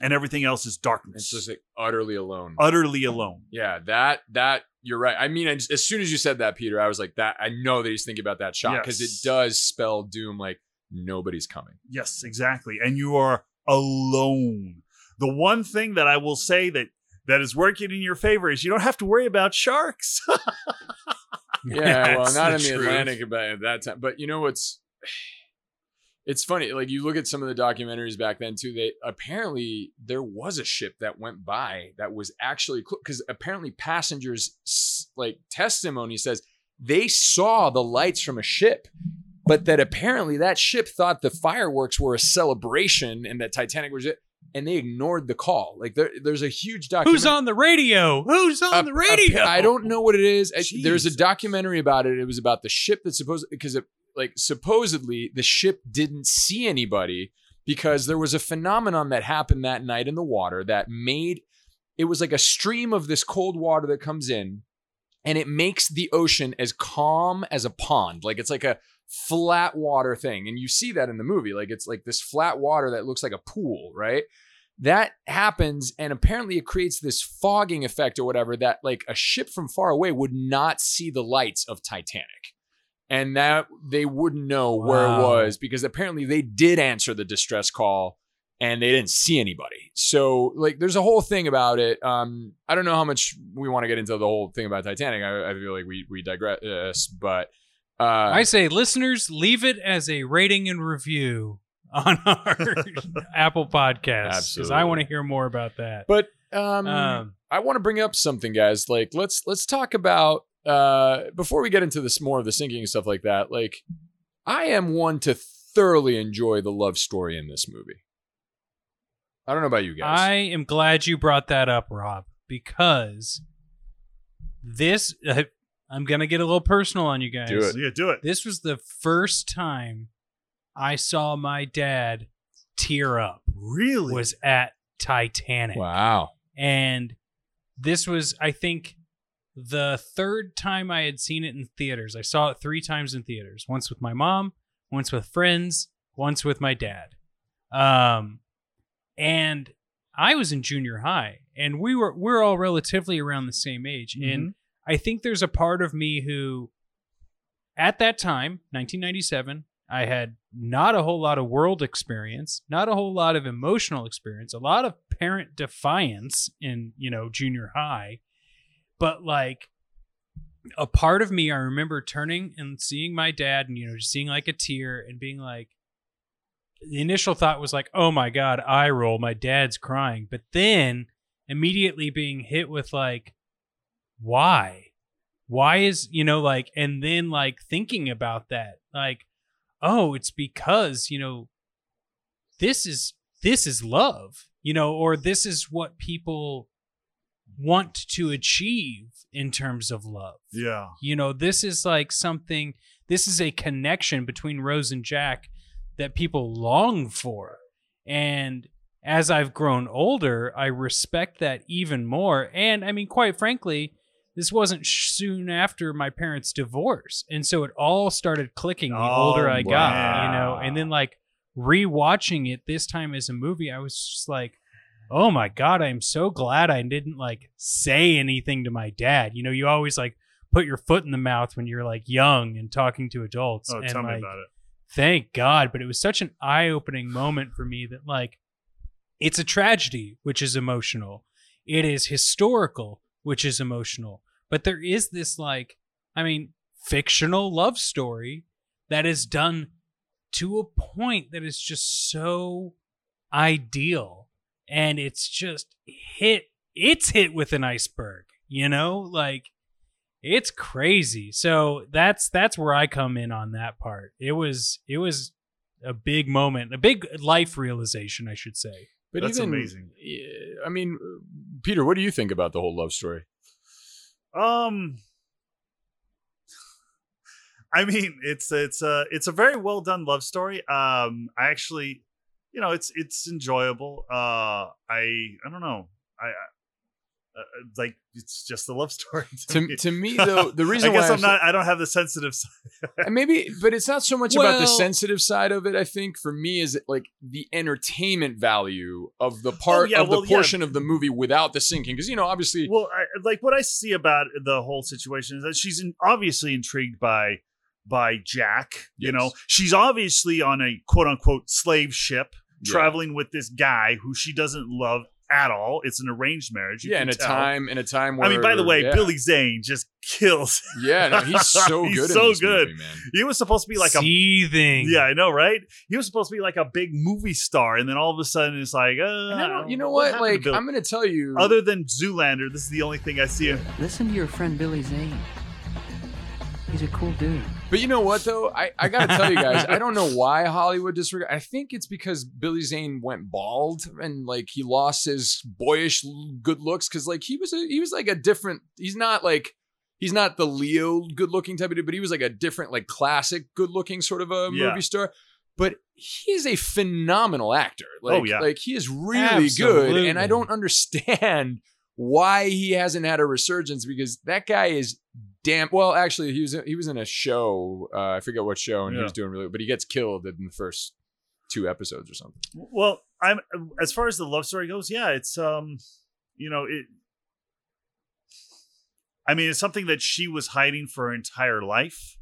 and everything else is darkness, It's just like utterly alone. utterly alone. yeah. That that you're right. I mean, I just- as soon as you said that, Peter, I was like, that. I know that he's thinking about that shot because Yes. it does spell doom. Like nobody's coming. Yes, exactly, and you are alone. The one thing that I will say that that is working in your favor is you don't have to worry about sharks. Yeah, well, not the in the truth. Atlantic about at that time. But you know what's it's funny, like you look at some of the documentaries back then too, they apparently there was a ship that went by that was actually because apparently passengers like testimony says they saw the lights from a ship. But that apparently that ship thought the fireworks were a celebration and that Titanic was it, and they ignored the call. Like there, there's a huge documentary. Who's on the radio? Who's on Ap- the radio? I don't know what it is. I- There's a documentary about it. It was about the ship that supposed because it like supposedly the ship didn't see anybody because there was a phenomenon that happened that night in the water that made it was like a stream of this cold water that comes in and it makes the ocean as calm as a pond. Like it's like a flat water thing. And you see that in the movie. Like it's like this flat water that looks like a pool, right? That happens, and apparently it creates this fogging effect or whatever that like a ship from far away would not see the lights of Titanic. And that they wouldn't know where it was because apparently they did answer the distress call and they didn't see anybody. So like there's a whole thing about it. Um I don't know how much we want to get into the whole thing about Titanic. I, I feel like we we digress, but uh I say, listeners, leave it as a rating and review on our Apple Podcast because I want to hear more about that. but um, Um, I want to bring up something, guys. Like, let's let's talk about uh, before we get into this more of the sinking and stuff like that. Like, I am one to thoroughly enjoy the love story in this movie. I don't know about you guys. I am glad you brought that up, Rob, because this. Uh, I'm gonna get a little personal on you guys. Do it. yeah, do it. This was the first time I saw my dad tear up. Really? Was at Titanic. wow. and this was i think the third time I had seen it in theaters. I saw it three times in theaters. Once with my mom, once with friends, once with my dad. Um, and I was in junior high, and we were we're all relatively around the same age, and I think there's a part of me who, at that time, 1997, I had not a whole lot of world experience, not a whole lot of emotional experience, a lot of parent defiance in, you know, junior high. But like a part of me, I remember turning and seeing my dad and, you know, just seeing like a tear and being like, the initial thought was like, oh my God, eye roll, my dad's crying. But then immediately being hit with like, why? Why is, you know, like, and then like thinking about that, like, oh, it's because, you know, this is, this is love, you know, or this is what people want to achieve in terms of love. Yeah. You know, this is like something, this is a connection between Rose and Jack that people long for. And as I've grown older, I respect that even more. And I mean, quite frankly, this wasn't soon after my parents' divorce. And so it all started clicking the Oh, older I got, you know, and then like rewatching it this time as a movie, I was just like, oh my God, I'm so glad I didn't like say anything to my dad. You know, you always like put your foot in the mouth when you're like young and talking to adults. Oh, and, tell me about it. thank God. But it was such an eye opening moment for me that, like, it's a tragedy, which is emotional. It is historical, which is emotional. But there is this, like, I mean, fictional love story that is done to a point that is just so ideal. And it's just hit, it's hit with an iceberg, you know? Like, it's crazy. So that's that's where I come in on that part. It was it was a big moment, a big life realization, I should say. But That's even, amazing. I mean, Peter, what do you think about the whole love story? Um, I mean, it's it's a it's a very well done love story. Um, I actually, you know, it's it's enjoyable. Uh, I I don't know. I, I uh, like it's just a love story to, To, me. to me, though, the reason I reason guess why I'm not. I don't have the sensitive. side. And maybe but it's not so much about the sensitive side of it i think for me is it like the entertainment value of the part Oh, yeah, of the well, yeah. portion of the movie without the sinking because you know obviously Well, I, like what I see about the whole situation is that she's in, obviously intrigued by by Jack. You know, she's obviously on a quote unquote slave ship Yeah. traveling with this guy who she doesn't love at all. It's an arranged marriage. you yeah can in a tell. time in a time where I mean, by the way, yeah. Billy Zane just kills. yeah no he's so He's good so in this good. movie, man He was supposed to be like a seething. yeah, I know, right? He was supposed to be like a big movie star, and then all of a sudden it's like, uh, And I don't- you know what what happened to like i'm gonna tell you other than Zoolander, this is the only thing I see him. Listen to your friend Billy Zane. He's a cool dude. But you know what though? I, I gotta tell you guys, I don't know why Hollywood disregard. I think it's because Billy Zane went bald and like he lost his boyish good looks because like he was a, he was like a different. He's not like he's not the Leo good looking type of dude, but he was like a different like classic good looking sort of a Yeah. movie star. But he is a phenomenal actor. Oh, like, Oh, yeah. like he is really good, and I don't understand why he hasn't had a resurgence because that guy is damn well actually he was he was in a show uh, i forget what show and he was doing really but he gets killed in the first two episodes or something Well, I'm as far as the love story goes, yeah, it's um, you know, it. I mean, it's something that she was hiding for her entire life,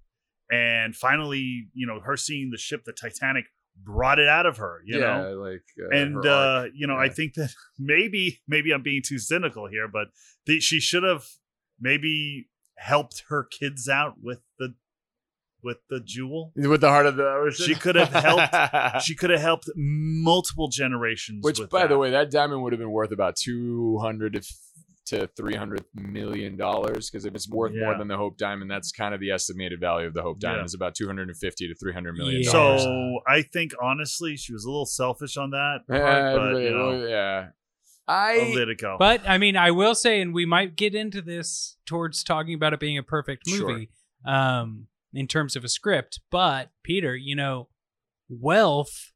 and finally, you know, her seeing the ship, the Titanic, brought it out of her. You yeah know, like uh, and uh, you know, I think that maybe, maybe I'm being too cynical here, but the, she should have maybe helped her kids out with the with the jewel. with the heart of the ocean She could have helped She could have helped multiple generations. which with by the way that diamond would have been worth about 200 to to 300 million dollars because if it's worth more than the hope diamond that's kind of the estimated value of the hope diamond Yeah. is about 250 to 300 million Yeah. So I think honestly, she was a little selfish on that part, yeah, but you know, yeah i let it go. But I mean, I will say, and we might get into this towards talking about it being a perfect Sure. movie, um, in terms of a script. But Peter, you know, wealth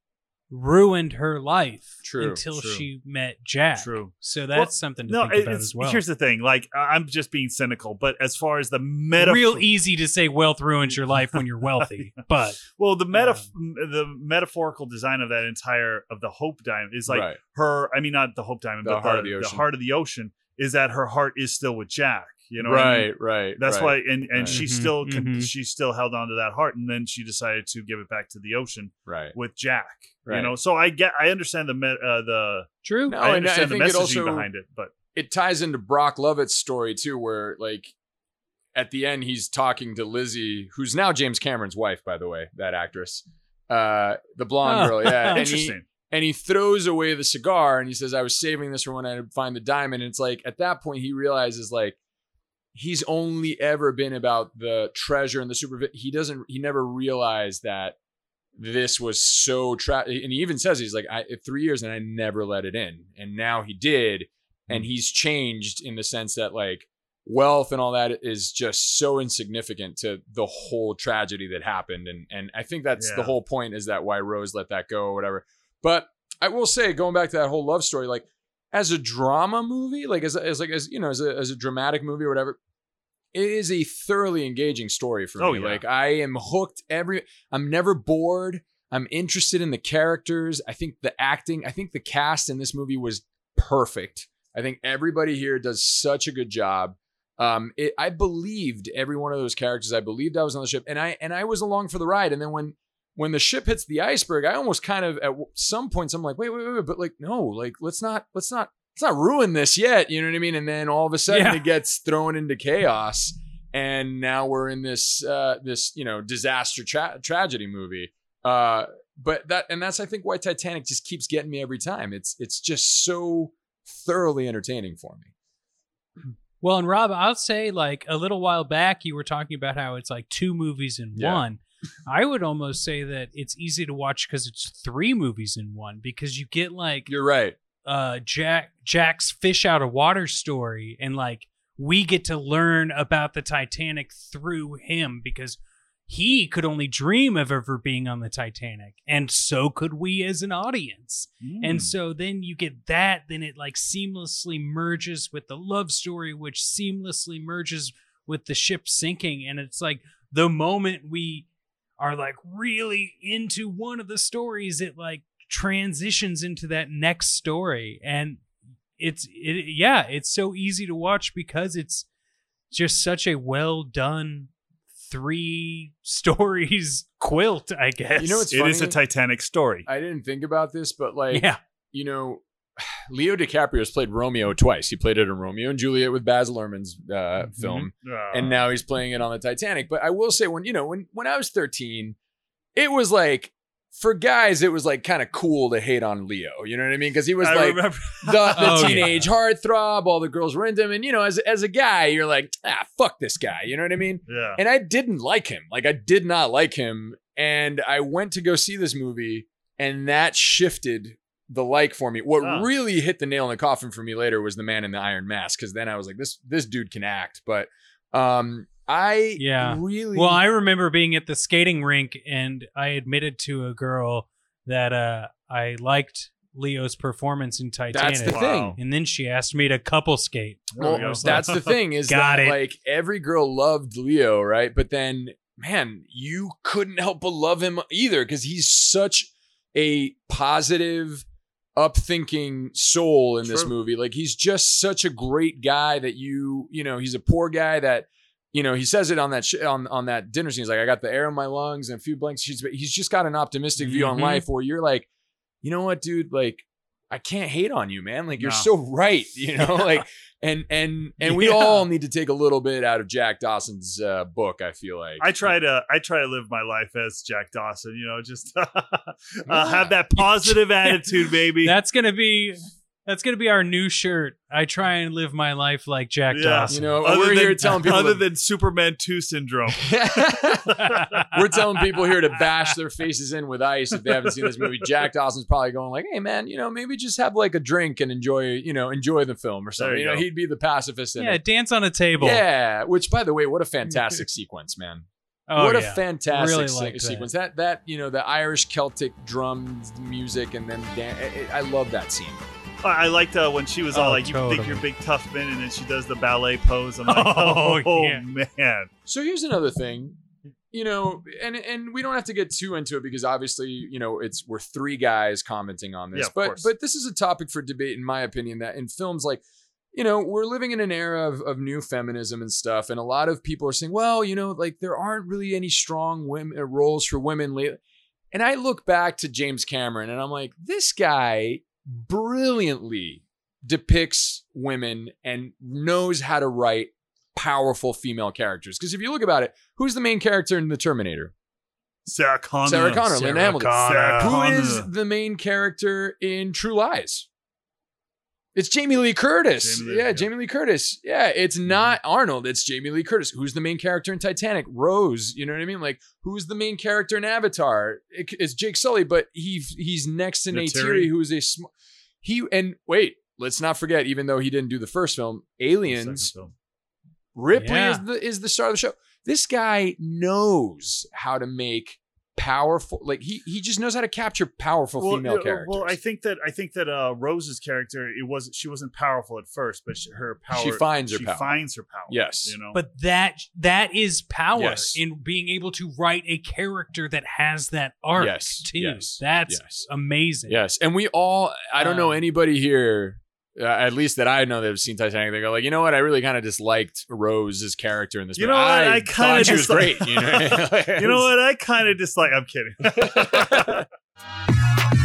ruined her life True, until true. she met Jack. True. So that's something to No, think about as well. here's the thing. Like I- I'm just being cynical, but as far as the meta, Real easy to say wealth ruins your life when you're wealthy, but well, the meta, um, the metaphorical design of that entire of the Hope Diamond is like right. her. I mean, not the Hope Diamond, The but heart the, of the the heart of the ocean is that her heart is still with Jack. You know, what I mean? right, right. That's right. why, and and Right. she Mhm, still con- mhm. she still held on to that heart, and then she decided to give it back to the ocean Right. with Jack. Right. You know, so I get, I understand the met, uh, the true. No, I and I understand the think it messaging also- behind it, but it ties into Brock Lovett's story too, where like at the end he's talking to Lizzie, who's now James Cameron's wife, by the way, that actress, uh, the blonde Oh, girl, yeah. and he interesting. and he throws away the cigar and he says, "I was saving this for when I find the diamond." And it's like at that point he realizes like he's only ever been about the treasure and the super. He doesn't. He never realized that this was so tra- and he even says he's like I three years and I never let it in and now he did and hmm. he's changed in the sense that like wealth and all that is just so insignificant to the whole tragedy that happened and and I think that's the whole point is that why Rose let that go or whatever but I will say going back to that whole love story like as a drama movie like as, as like as you know as a, as a dramatic movie or whatever it is a thoroughly engaging story for Oh, me yeah. like I am hooked every I'm never bored I'm interested in the characters. I think the acting, I think the cast in this movie was perfect. I think everybody here does such a good job. Um, it, I believed every one of those characters. I believed I was on the ship, and I and I was along for the ride. And then when when the ship hits the iceberg, I almost kind of at some points I'm like, wait, wait, wait, but like no, like let's not let's not let's not ruin this yet. You know what I mean? And then all of a sudden Yeah. it gets thrown into chaos, and now we're in this uh, this you know disaster tra- tragedy movie. Uh, but that and that's I think why Titanic just keeps getting me every time. It's it's just so thoroughly entertaining for me. Well, and Rob, I'll say like a little while back, you were talking about how it's like two movies in Yeah. one. I would almost say that it's easy to watch because it's three movies in one because you get like You're right. Uh Jack Jack's fish out of water story and like we get to learn about the Titanic through him because he could only dream of ever being on the Titanic and so could we as an audience. Hmm. And so then you get that, then it like seamlessly merges with the love story, which seamlessly merges with the ship sinking. And it's like the moment we are like really into one of the stories, it like transitions into that next story. And it's, it, yeah, it's so easy to watch because it's just such a well done three stories quilt, I guess. You know what's it is a? Titanic story. I didn't think about this, but like yeah. you know, Leo DiCaprio has played Romeo twice. He played it in Romeo and Juliet with Baz Luhrmann's uh, film, Uh, and now he's playing it on the Titanic. But I will say, when you know, when when I was thirteen, it was like for guys, it was like kind of cool to hate on Leo. You know what I mean? Because he was I like remember. the, the Oh, yeah. teenage heartthrob. All the girls were into him, and you know, as as a guy, you're like, ah, fuck this guy. You know what I mean? yeah. And I didn't like him. Like I did not like him. And I went to go see this movie, and that shifted the like for me. What Oh. really hit the nail in the coffin for me later was the man in the iron mask, because then I was like, this this dude can act. But um I Yeah. really Well, I remember being at the skating rink and I admitted to a girl that uh, I liked Leo's performance in Titanic. that's the Wow. thing. and then she asked me to couple skate. There we Well, that's the thing is Got that it. like every girl loved Leo, right? But then, man, you couldn't help but love him either because he's such a positive, upthinking soul in this movie. Like he's just such a great guy that you, you know, he's a poor guy that. You know, he says it on that sh- on on that dinner scene. He's like, "I got the air in my lungs and a few blank sheets." But he's just got an optimistic view on Mhm. life, where you're like, you know what, dude? Like, I can't hate on you, man. Like, you're No. so right. You know, like and and and we Yeah. all need to take a little bit out of Jack Dawson's uh, book. I feel like I try to I try to live my life as Jack Dawson. You know, just uh, have that positive attitude, baby. That's gonna be That's gonna be our new shirt. I try and live my life like Jack Yeah. Dawson. You know, Other we're than, here telling people. other to- than Superman 2 syndrome. we're telling people here to bash their faces in with ice if they haven't seen this movie. Jack Dawson's probably going like, "Hey man, you know, maybe just have like a drink and enjoy, you know, enjoy the film or something." You, you know, go. he'd be the pacifist in yeah, it. dance on a table. Yeah, which by the way, what a fantastic sequence, man. Oh, what a fantastic Really se- liked that. sequence. That. that you know the Irish Celtic drums music and then dan- I, I love that scene. I I liked uh, when she was all Oh, like, "You think you're big tough man," and then she does the ballet pose. I'm like, Oh, "Oh, yeah. man!" So here's another thing, you know, and and we don't have to get too into it because obviously, you know, it's we're three guys commenting on this, Yeah, but course. but this is a topic for debate, in my opinion. That in films like, you know, we're living in an era of of new feminism and stuff, and a lot of people are saying, well, you know, like there aren't really any strong women uh, roles for women lately. And I look back to James Cameron, and I'm like, this guy brilliantly depicts women and knows how to write powerful female characters. Because if you look about it, who's the main character in The Terminator? Sarah Connor. Sarah Connor, Linda Hamilton. Sarah Who Connor. is the main character in True Lies? It's Jamie Lee Curtis. Jamie Lee, yeah, yeah. Jamie Lee Curtis. Yeah, it's mm-hmm. not Arnold. It's Jamie Lee Curtis. Who's the main character in Titanic? Rose. You know what I mean? Like, who's the main character in Avatar? It- it's Jake Sully, but he he's next to Neytiri. Neytiri, who is a sm- he. And wait, let's not forget, even though he didn't do the first film, Aliens. Film. Ripley Yeah. is the is the star of the show. This guy knows how to make powerful like he he just knows how to capture powerful female yeah, characters. Well, I think that I think that uh, Rose's character it wasn't she wasn't powerful at first, but she, her power She finds her she power. finds her power. Yes. you know. But that that is power Yes. in being able to write a character that has that arc Yes, too. yes, That's yes. amazing. yes, and we all I don't know Um, anybody here uh, at least that I know that have seen Titanic. They go like, you know what? I really kind of disliked Rose's character in this. You movie. know what? I, I kinda thought she was dislike- great. You know, you know what? I kind of dislike. I'm kidding.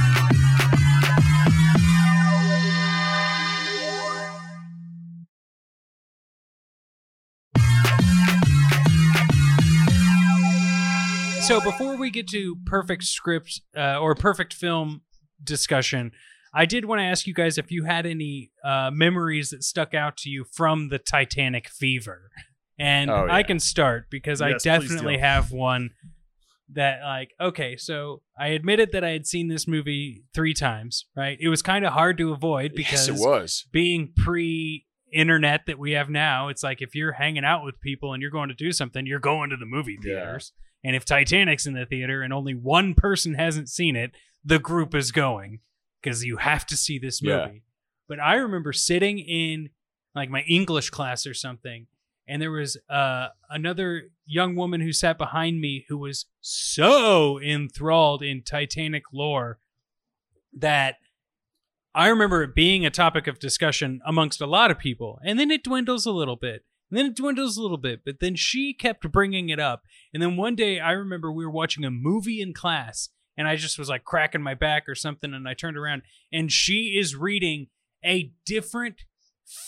So before we get to perfect script uh, or perfect film discussion, I did want to ask you guys if you had any uh, memories that stuck out to you from the Titanic fever. And Oh, yeah. I can start because I Yes, please definitely have one that like okay, so I admitted that I had seen this movie 3 times, right? It was kind of hard to avoid because yes, it was. being pre internet that we have now, it's like if you're hanging out with people and you're going to do something, you're going to the movie Yeah. theaters. And if Titanic's in the theater and only one person hasn't seen it, the group is going because you have to see this Yeah. movie. But I remember sitting in like my English class or something, and there was uh, another young woman who sat behind me who was so enthralled in Titanic lore that I remember it being a topic of discussion amongst a lot of people, and then it dwindles a little bit, and then it dwindles a little bit, but then she kept bringing it up, and then one day I remember we were watching a movie in class, and I just was like cracking my back or something, and I turned around, and she is reading a different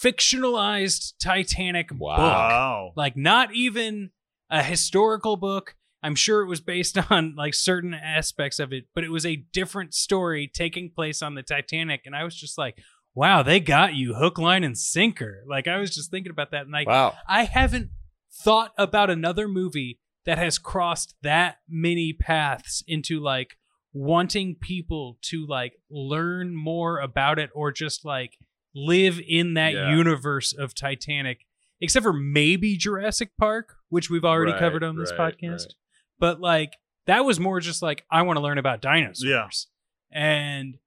fictionalized Titanic Wow. book wow. like not even a historical book i'm sure it was based on like certain aspects of it but it was a different story taking place on the titanic and i was just like wow they got you hook line and sinker like i was just thinking about that and like Wow. i haven't thought about another movie that has crossed that many paths into like wanting people to like learn more about it or just like live in that Yeah. universe of Titanic except for maybe Jurassic Park which we've already Right, covered on this right, podcast right. but like that was more just like I want to learn about dinosaurs Yeah. and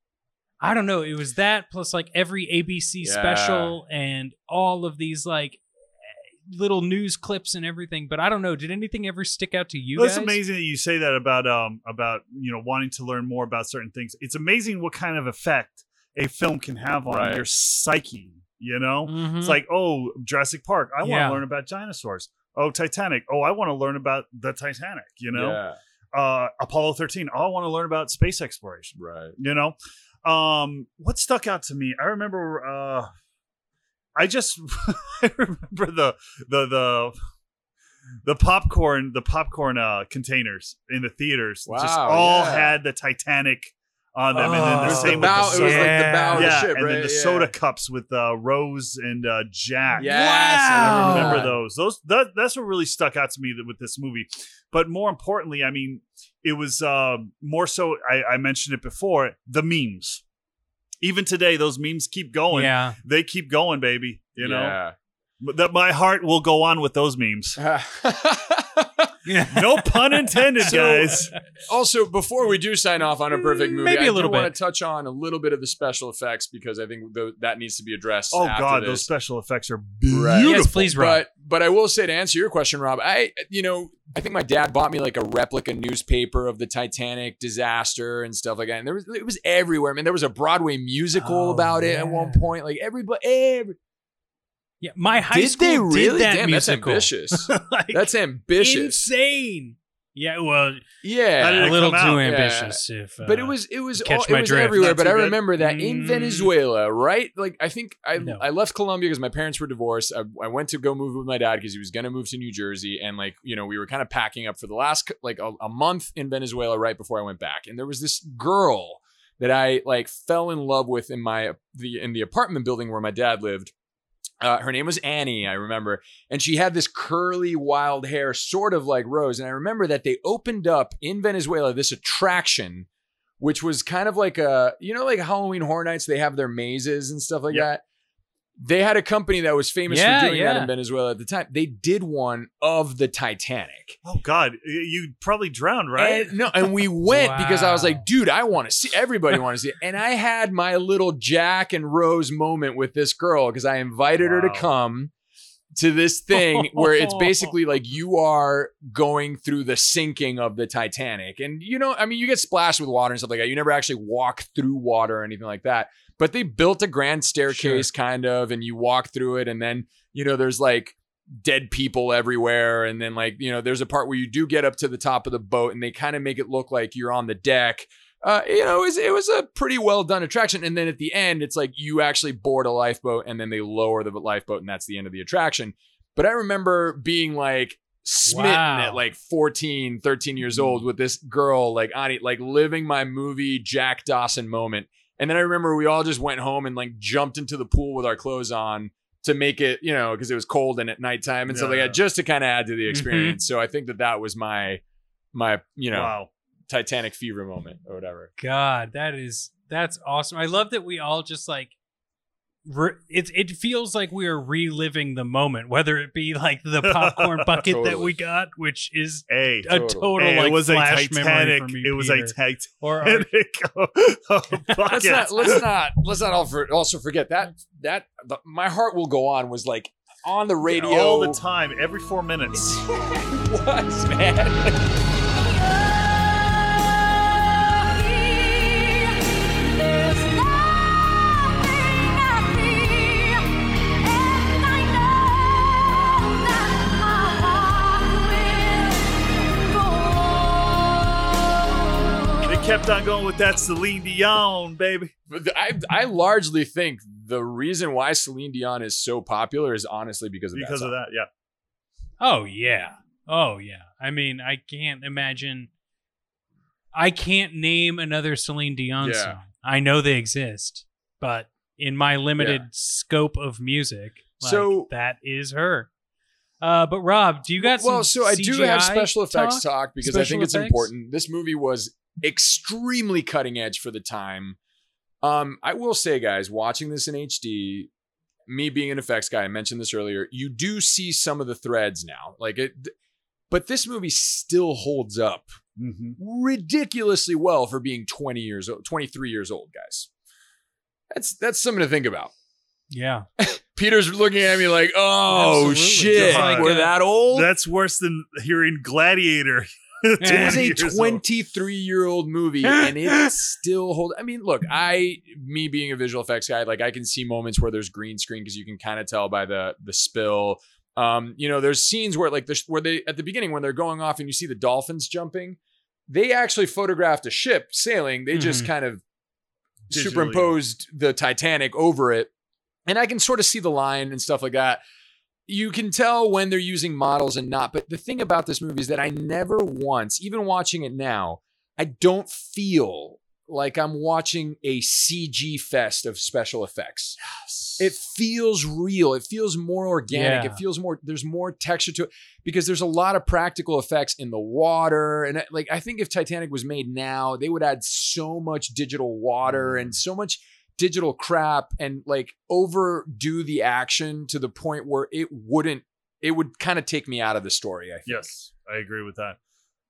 I don't know it was that plus like every ABC Yeah. special and all of these like little news clips and everything but I don't know did anything ever stick out to you Well, it's amazing that you say that about um about you know wanting to learn more about certain things. It's amazing what kind of effect a film can have on Right. your psyche. You know, Mhm. it's like oh Jurassic Park. I want Yeah. to learn about dinosaurs. Oh Titanic. Oh, I want to learn about the Titanic. You know, Yeah. uh, Apollo thirteen. Oh, I want to learn about space exploration. Right. You know, um, what stuck out to me? I remember. Uh, I just I remember the the the the popcorn the popcorn uh containers in the theaters just all yeah. had the Titanic on them, and then Oh. the same the bow- with it the was soda. like the bow of the ship, and then the Yeah. soda cups with uh, Rose and uh, Jack. Yes, Wow. I remember those. Those that, that's what really stuck out to me with this movie. But more importantly, I mean, it was uh, more so. I, I mentioned it before. The memes. Even today, those memes keep going. yeah They keep going, baby. You know Yeah. That my heart will go on with those memes. No pun intended, So- guys. Also, before we do sign off on a perfect movie, Maybe I a little do want to touch on a little bit of the special effects because I think th- that needs to be addressed. Oh after god, this. those special effects are Right. beautiful. Yes, please, Rob. But but I will say to answer your question, Rob, I you know I think my dad bought me like a replica newspaper of the Titanic disaster and stuff like that. And there was it was everywhere. I mean, there was a Broadway musical Oh, about it at one point. Like everybody, every, Yeah, my high did school they really? did that Damn, musical. that's ambitious. Like, that's ambitious. insane. Yeah, well, Yeah, a little too out? ambitious. If, uh, But it was it was all, it was drift. everywhere. Not But too I good? remember that in Mm. Venezuela, right? Like I think I No. I left Colombia because my parents were divorced. I, I went to go move with my dad because he was gonna move to New Jersey, and like you know we were kind of packing up for the last like a, a month in Venezuela right before I went back. And there was this girl that I like fell in love with in my the in the apartment building where my dad lived. Uh, her name was Annie, I remember, and she had this curly, wild hair, sort of like Rose. And I remember that they opened up in Venezuela this attraction, which was kind of like a, you know, like Halloween Horror Nights. They have their mazes and stuff like Yep. that. They had a company that was famous Yeah, for doing that in Venezuela at the time. They did one of the Titanic. Oh god, you probably drowned, right? And, no, and we went because I was like, dude, I want to see. Everybody want to see it. And I had my little Jack and Rose moment with this girl because I invited her to come to this thing where it's basically like you are going through the sinking of the Titanic. And you know, I mean, you get splashed with water and stuff like that. You never actually walk through water or anything like that. But they built a grand staircase, kind of, and you walk through it, and then you know, there's like dead people everywhere and then like you know there's a part where you do get up to the top of the boat and they kind of make it look like you're on the deck uh, you know, it was, it was a pretty well done attraction. And then at the end, it's like you actually board a lifeboat and then they lower the lifeboat and that's the end of the attraction. But I remember being like smitten Wow. at like 14, 13 years old with this girl, like Ani, like living my movie Jack Dawson moment. And then I remember we all just went home and like jumped into the pool with our clothes on to make it, you know, because it was cold and at nighttime and stuff like Yeah. that, just to kind of add to Mm-hmm. the experience. So I think that that was my, my, you know, wow. Titanic fever moment or whatever. God, that is that's awesome. I love that we all just like re- it. It feels like we are reliving the moment, whether it be like the popcorn bucket that we got, which is Hey, a Totally. total hey, like it was a flash memory Titanic. for me. it was Peter. a Titanic. or our- Let's not let's not let's not all for, also forget that that the, my heart will go on was like on the radio all the time, every four minutes. was man. Kept on going with that Celine Dion, baby. I I largely think the reason why Celine Dion is so popular is honestly because of Because that of that, yeah. Oh yeah. Oh yeah. I mean, I can't imagine. I can't name another Celine Dion Yeah. song. I know they exist, but in my limited Yeah. scope of music, like, So- that is her. Uh, but Rob, do you got some well, so I do have special effects talk? talk, because I Special think it's effects? important. This movie was extremely cutting edge for the time. Um, I will say, guys, watching this in HD, me being an effects guy, I mentioned this earlier. You do see some of the threads now, like it, but this movie still holds up Mm-hmm. ridiculously well for being 20 years old, 23 years old, guys. That's that's something to think about. Yeah. Peter's looking at me like, "Oh Absolutely. shit, like, we're uh, that old." That's worse than hearing Gladiator. It is 20 a 23 year old movie and it still holds. I mean look I me being a visual effects guy like I can see moments where there's green screen because you can kind of tell by the the spill um you know there's scenes where like the where they at the beginning when they're going off and you see the dolphins jumping they actually photographed a ship sailing they just Mhm. kind of Digitally. superimposed the Titanic over it and I can sort of see the line and stuff like that you can tell when they're using models and not. But the thing about this movie is that I never once, even watching it now, I don't feel like I'm watching a CG fest of special effects. Yes. It feels real. It feels more organic. Yeah. It feels more, there's more texture to it because there's a lot of practical effects in the water. And like, I think if Titanic was made now, they would add so much digital water and so much digital crap and like overdo the action to the point where it wouldn't it would kind of take me out of the story. I think. Yes, I agree with that.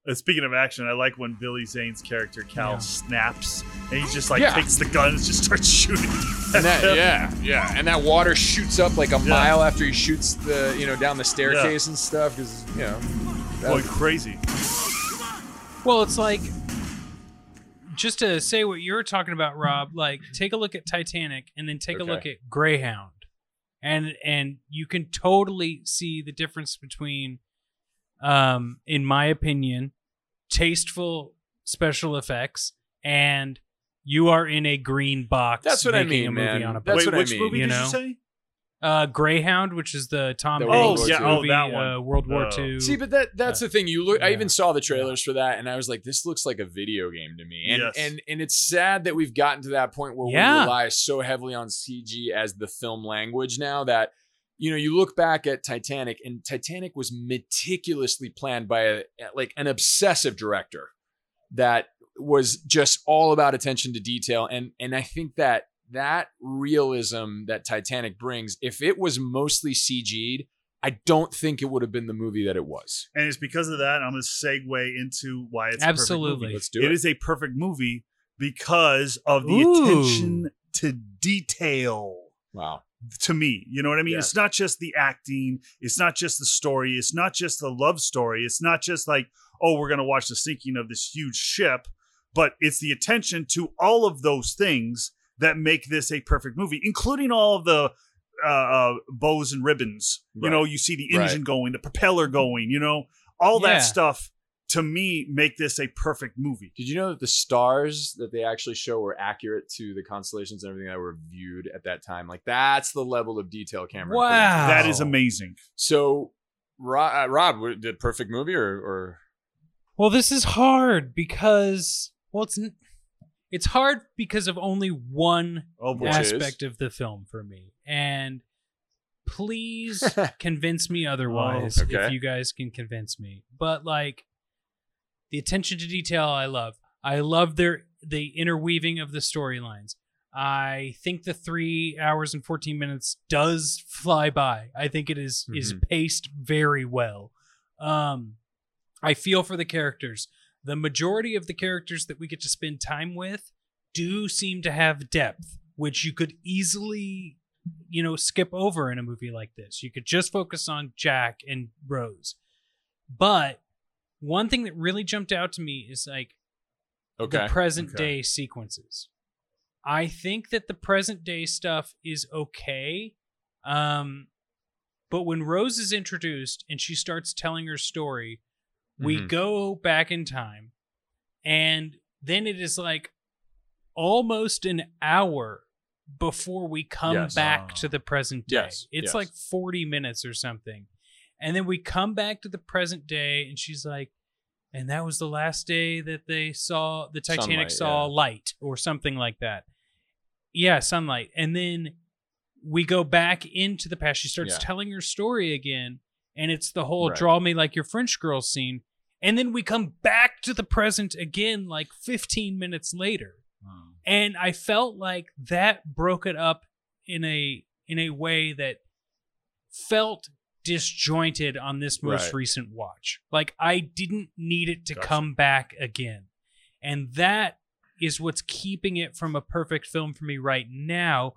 Uh, speaking of action, I like when Billy Zane's character Cal Yeah. snaps and he just like Yeah. takes the gun and just starts shooting. And that, yeah, yeah, and that water shoots up like a mile after he shoots the, you know, down the staircase and stuff. Because you know, that- Going crazy. Well, it's like just to say what you're talking about, Rob. Like, take a look at Titanic, and then take a look at Greyhound, and and you can totally see the difference between, um, in my opinion, tasteful special effects and you are in a green box. That's what I making mean, a movie man. On a That's Wait, what I mean, movie you did know? you say? Uh, Greyhound, which is the Tom The Hanks World War Oh, yeah, movie, oh, that one. Uh, World War Oh. II. See, but that that's the thing. You look. I Yeah. even saw the trailers for that, and I was like, "This looks like a video game to me." And Yes. and and it's sad that we've gotten to that point where Yeah. we rely so heavily on CG as the film language now that you know you look back at Titanic, and Titanic was meticulously planned by a like an obsessive director that was just all about attention to detail, and and I think that that realism that Titanic brings, if it was mostly CG'd. I don't think it would have been the movie that it was. And it's because of that I'm going to segue into why it's Absolutely. A perfect movie. Let's do it it. is a perfect movie because of the Ooh. attention to detail. Wow. to me. You know what I mean? Yeah. It's not just the acting, it's not just the story, it's not just the love story, it's not just like, oh, we're going to watch the sinking of this huge ship, but it's the attention to all of those things that make this a perfect movie, including all of the uh, uh, bows and ribbons. You know, you see the Right. engine going, the propeller going, you know, all Yeah. that stuff to me make this a perfect movie. Did you know that the stars that they actually show were accurate to the constellations and everything that were viewed at that time? Like that's the level of detail Cameron. Wow. it. That is amazing. So, Rob, uh, Rob w- did perfect movie or, or Well, this is hard because well, it's n- it's hard because of only one Oh. Is? aspect of the film for me, and please convince me otherwise Oh, okay. if you guys can convince me. But like the attention to detail, I love. I love their the interweaving of the storylines. I think the three hours and fourteen minutes does fly by. I think it is is Mhm. paced very well. Um, I feel for the characters. The majority of the characters that we get to spend time with do seem to have depth, which you could easily, you know, skip over in a movie like this. You could just focus on Jack and Rose. But one thing that really jumped out to me is like okay, the present Okay. day sequences. I think that the present day stuff is okay. Um, but when Rose is introduced and she starts telling her story, we Mhm. go back in time and then it is like almost an hour before we come Yes. back Ah. to the present day. Yes, It's yes. like 40 minutes or something. And then we come back to the present day and she's like, and that was the last day that they saw the Titanic Sunlight, saw yeah. light or something like that. Yeah, sunlight. And then we go back into the past. She starts Yeah. telling her story again, and it's the whole Right. draw me like your French girl scene. And then we come back to the present again like 15 minutes later. Hmm. And I felt like that broke it up in a in a way that felt disjointed on this most Right. recent watch. Like I didn't need it to Gotcha. come back again. And that is what's keeping it from a perfect film for me right now.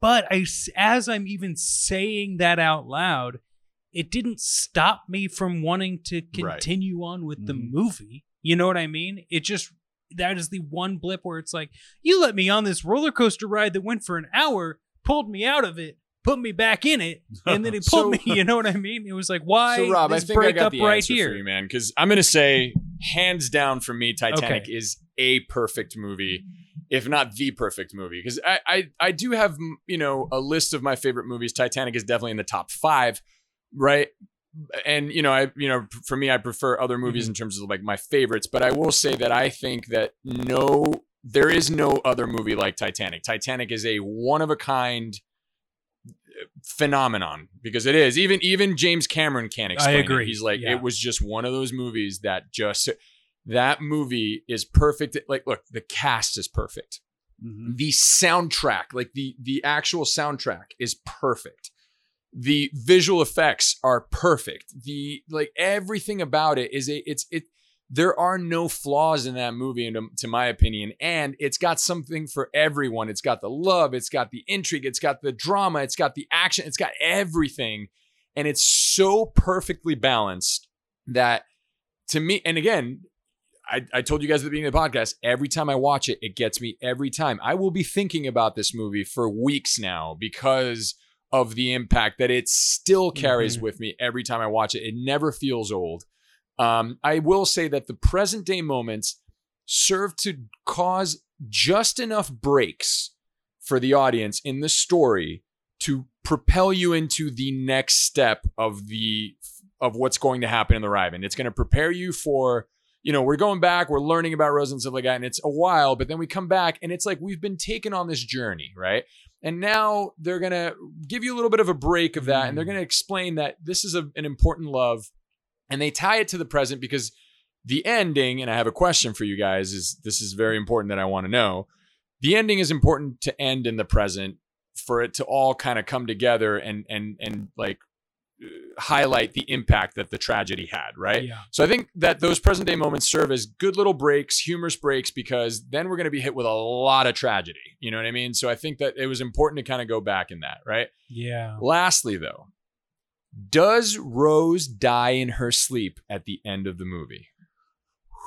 But I as I'm even saying that out loud, it didn't stop me from wanting to Right. continue on with the Mhm. movie. You know what I mean? It just that is the one blip where it's like, you let me on this roller coaster ride that went for an hour, pulled me out of it, put me back in it, and then it pulled So- me. You know what I mean? It was like, why So Rob, I think I got the right answer here? for you, man. Because I'm gonna say, hands down, for me, Titanic Okay. is a perfect movie, if not the perfect movie. Because I, I I do have you know a list of my favorite movies. Titanic is definitely in the top five, right? And you know, I you know for me, I prefer other movies Mm-hmm. in terms of like my favorites. But I will say that I think that no, there is no other movie like Titanic. Titanic is a one of a kind phenomenon because it is even even James Cameron can't explain agree. it. He's like Yeah. it was just one of those movies that just that movie is perfect. Like look, the cast is perfect. Mhm. The soundtrack, like the the actual soundtrack is perfect. The visual effects are perfect. The like everything about it is a it's it there are no flaws in that movie, in, to my opinion. And it's got something for everyone. It's got the love, it's got the intrigue, it's got the drama, it's got the action, it's got everything. And it's so perfectly balanced that to me, and again, I, I told you guys at the beginning of the podcast, every time I watch it, it gets me every time. I will be thinking about this movie for weeks now because of the impact that it still carries Mhm. with me every time I watch it. It never feels old. Um, I will say that the present day moments serve to cause just enough breaks for the audience in the story to propel you into the next step of the of what's going to happen in the Riven. It's going to prepare you for, you know, we're going back, we're learning about Rose and stuff like that, and it's a while, but then we come back and it's like we've been taken on this journey, right? And now they're going to give you a little bit of a break of that, and they're mm. going to explain that this is a, an important love, and they tie it to the present because the ending, and I have a question for you guys, is this is very important that I want to know. The ending is important to end in the present for it to all kind of come together and and and like highlight the impact that the tragedy had, right? Yeah. So I think that those present day moments serve as good little breaks, humorous breaks, because then we're going to be hit with a lot of tragedy. You know what I mean? So I think that it was important to kind of go back in that, right? Yeah. Lastly, though, does Rose die in her sleep at the end of the movie?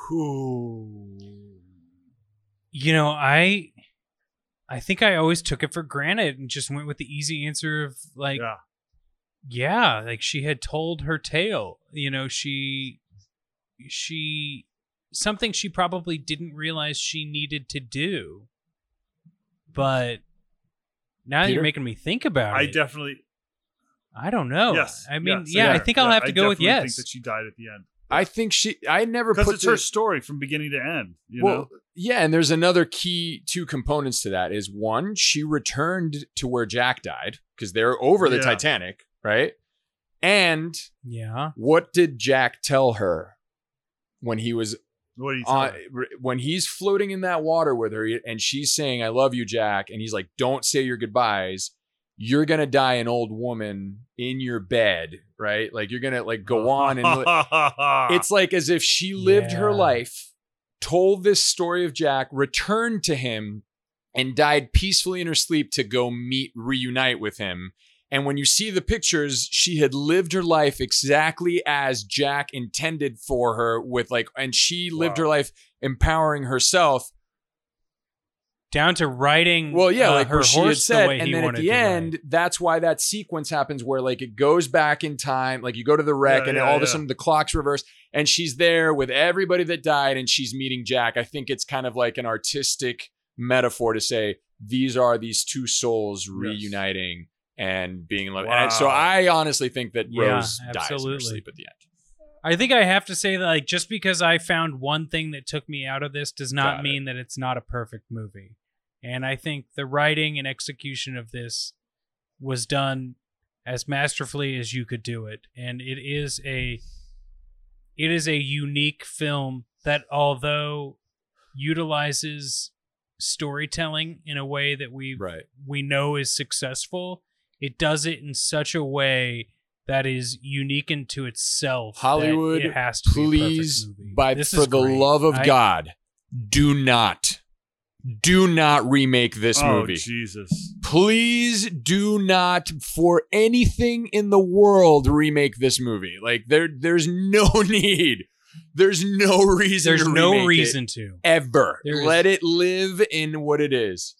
Who? You know, I I think I always took it for granted and just went with the easy answer of like yeah. Yeah, like she had told her tale. You know, she she something she probably didn't realize she needed to do. But now Peter? you're making me think about I it. I definitely I don't know. yes. I mean, yes, yeah, I yeah, think I'll yeah, have to I go with definitely yes. Think that she died at the end I think she. I never because put it's the, her story from beginning to end. You well, know, yeah, and there's another key two components to that. Is one, she returned to where Jack died because they're over the Yeah. Titanic, right? And yeah. what did Jack tell her when he was what do you on when he's floating in that water with her and she's saying I love you Jack and he's like don't say your goodbyes. You're going to die an old woman in your bed right? Like you're going to like go on and li- it's like as if she lived her life told this story of Jack returned to him and died peacefully in her sleep to go meet reunite with him and when you see the pictures, she had lived her life exactly as Jack intended for her with like and she lived Wow. her life empowering herself. Down to writing Well, yeah, uh, like her she had the said, way and he then at the end, that's why that sequence happens where like it goes back in time, like you go to the wreck, Yeah, and yeah, all of a sudden the clock's reversed, and she's there with everybody that died, and she's meeting Jack. I think it's kind of like an artistic metaphor to say these are these two souls reuniting and being in love. And so I honestly think that Yeah, Rose dies in her sleep at the end. I think I have to say that like just because I found one thing that took me out of this does not Got it. mean that it's not a perfect movie. And I think the writing and execution of this was done as masterfully as you could do it. And it is a it is a unique film that although utilizes storytelling in a way that we Right. we know is successful, it does it in such a way that is unique into itself. Hollywood, it has to Please, be a perfect movie. by This for is the great. love of I- God, do not, do not remake this oh movie. Jesus! please do not for anything in the world remake this movie like there there's no need there's no reason There's to no remake it reason to. ever There is- let it live in what it is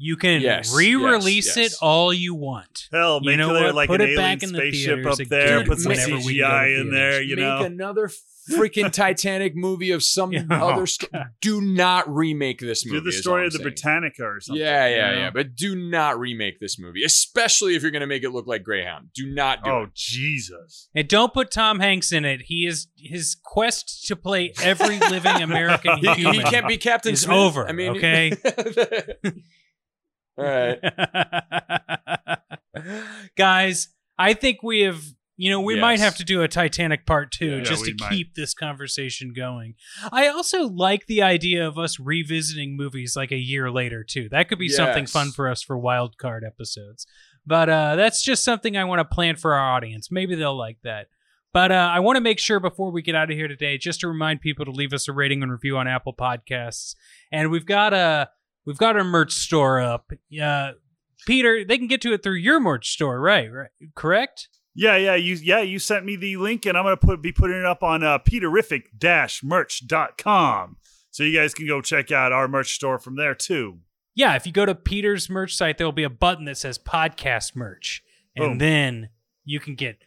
You can Yes, re-release yes, it all you want. Hell, You make know there like Put an it back alien in the spaceship up there. again Put some whenever we go CGI in there. You make know, another freaking titanic movie of some Yeah. other Oh, sto- do not remake this movie do the story of the saying. Britannica or something. yeah yeah you know? yeah but do not remake this movie especially if you're going to make it look like greyhound do not do Oh it Jesus! And don't put Tom Hanks in it. He is his quest to play every living American he, human. he can't be Captain is Smith. over, I mean, okay? all right. Guys, I think we have You know, we might have to do a Titanic part two Yeah, just to might. keep this conversation going. I also like the idea of us revisiting movies like a year later too. That could be something fun for us for wild card episodes. But uh, that's just something I want to plan for our audience. Maybe they'll like that. But uh, I want to make sure before we get out of here today, just to remind people to leave us a rating and review on Apple Podcasts. And we've got a we've got our merch store up. Uh, Peter, they can get to it through your merch store, right? Right? Correct? Yeah, yeah, you yeah, you sent me the link and I'm gonna put be putting it up on uh peterific-merch.com. So you guys can go check out our merch store from there too. Yeah, if you go to Peter's merch site, there'll be a button that says podcast merch. And Boom. then you can get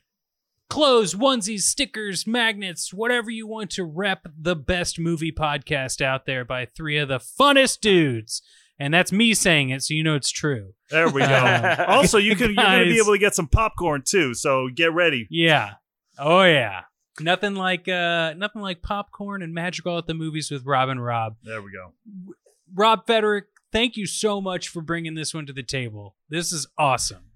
clothes, onesies, stickers, magnets, whatever you want to rep the best movie podcast out there by three of the funnest dudes. And that's me saying it, so you know it's true. There we go. also, you can you're gonna be able to get some popcorn too, so get ready. Yeah. Oh yeah. Nothing like uh nothing like popcorn and Madrigal at the movies with Rob and Rob. There we go. Rob Federick, thank you so much for bringing this one to the table. This is awesome.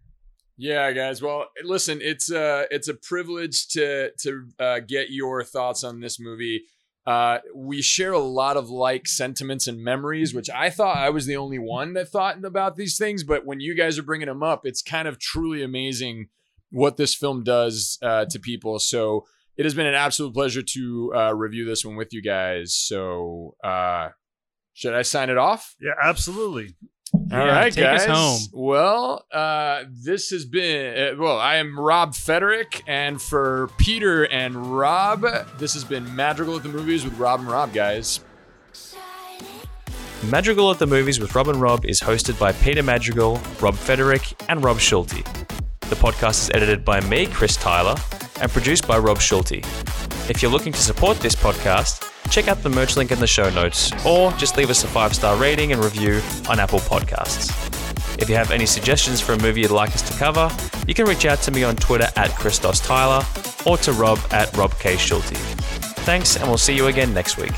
Yeah, guys. Well, listen, it's uh it's a privilege to to uh, get your thoughts on this movie. Uh, we share a lot of like sentiments and memories, which I thought I was the only one that thought about these things. But when you guys are bringing them up, it's kind of truly amazing what this film does uh, to people. So it has been an absolute pleasure to uh, review this one with you guys. So uh, should I sign it off? Yeah, absolutely. All Yeah, right, take guys. us home. Well, uh, this has been uh, well. I am Rob Federick, and for Peter and Rob, this has been Madrigal at the Movies with Rob and Rob, guys. Madrigal at the Movies with Rob and Rob is hosted by Peter Madrigal, Rob Federick, and Rob Schulte. The podcast is edited by me, Chris Tyler, and produced by Rob Schulte. If you're looking to support this podcast, check out the merch link in the show notes, or just leave us a five star rating and review on Apple Podcasts. If you have any suggestions for a movie you'd like us to cover, you can reach out to me on Twitter at Christos Tyler or to Rob at Rob K. Schulte. Thanks, and we'll see you again next week.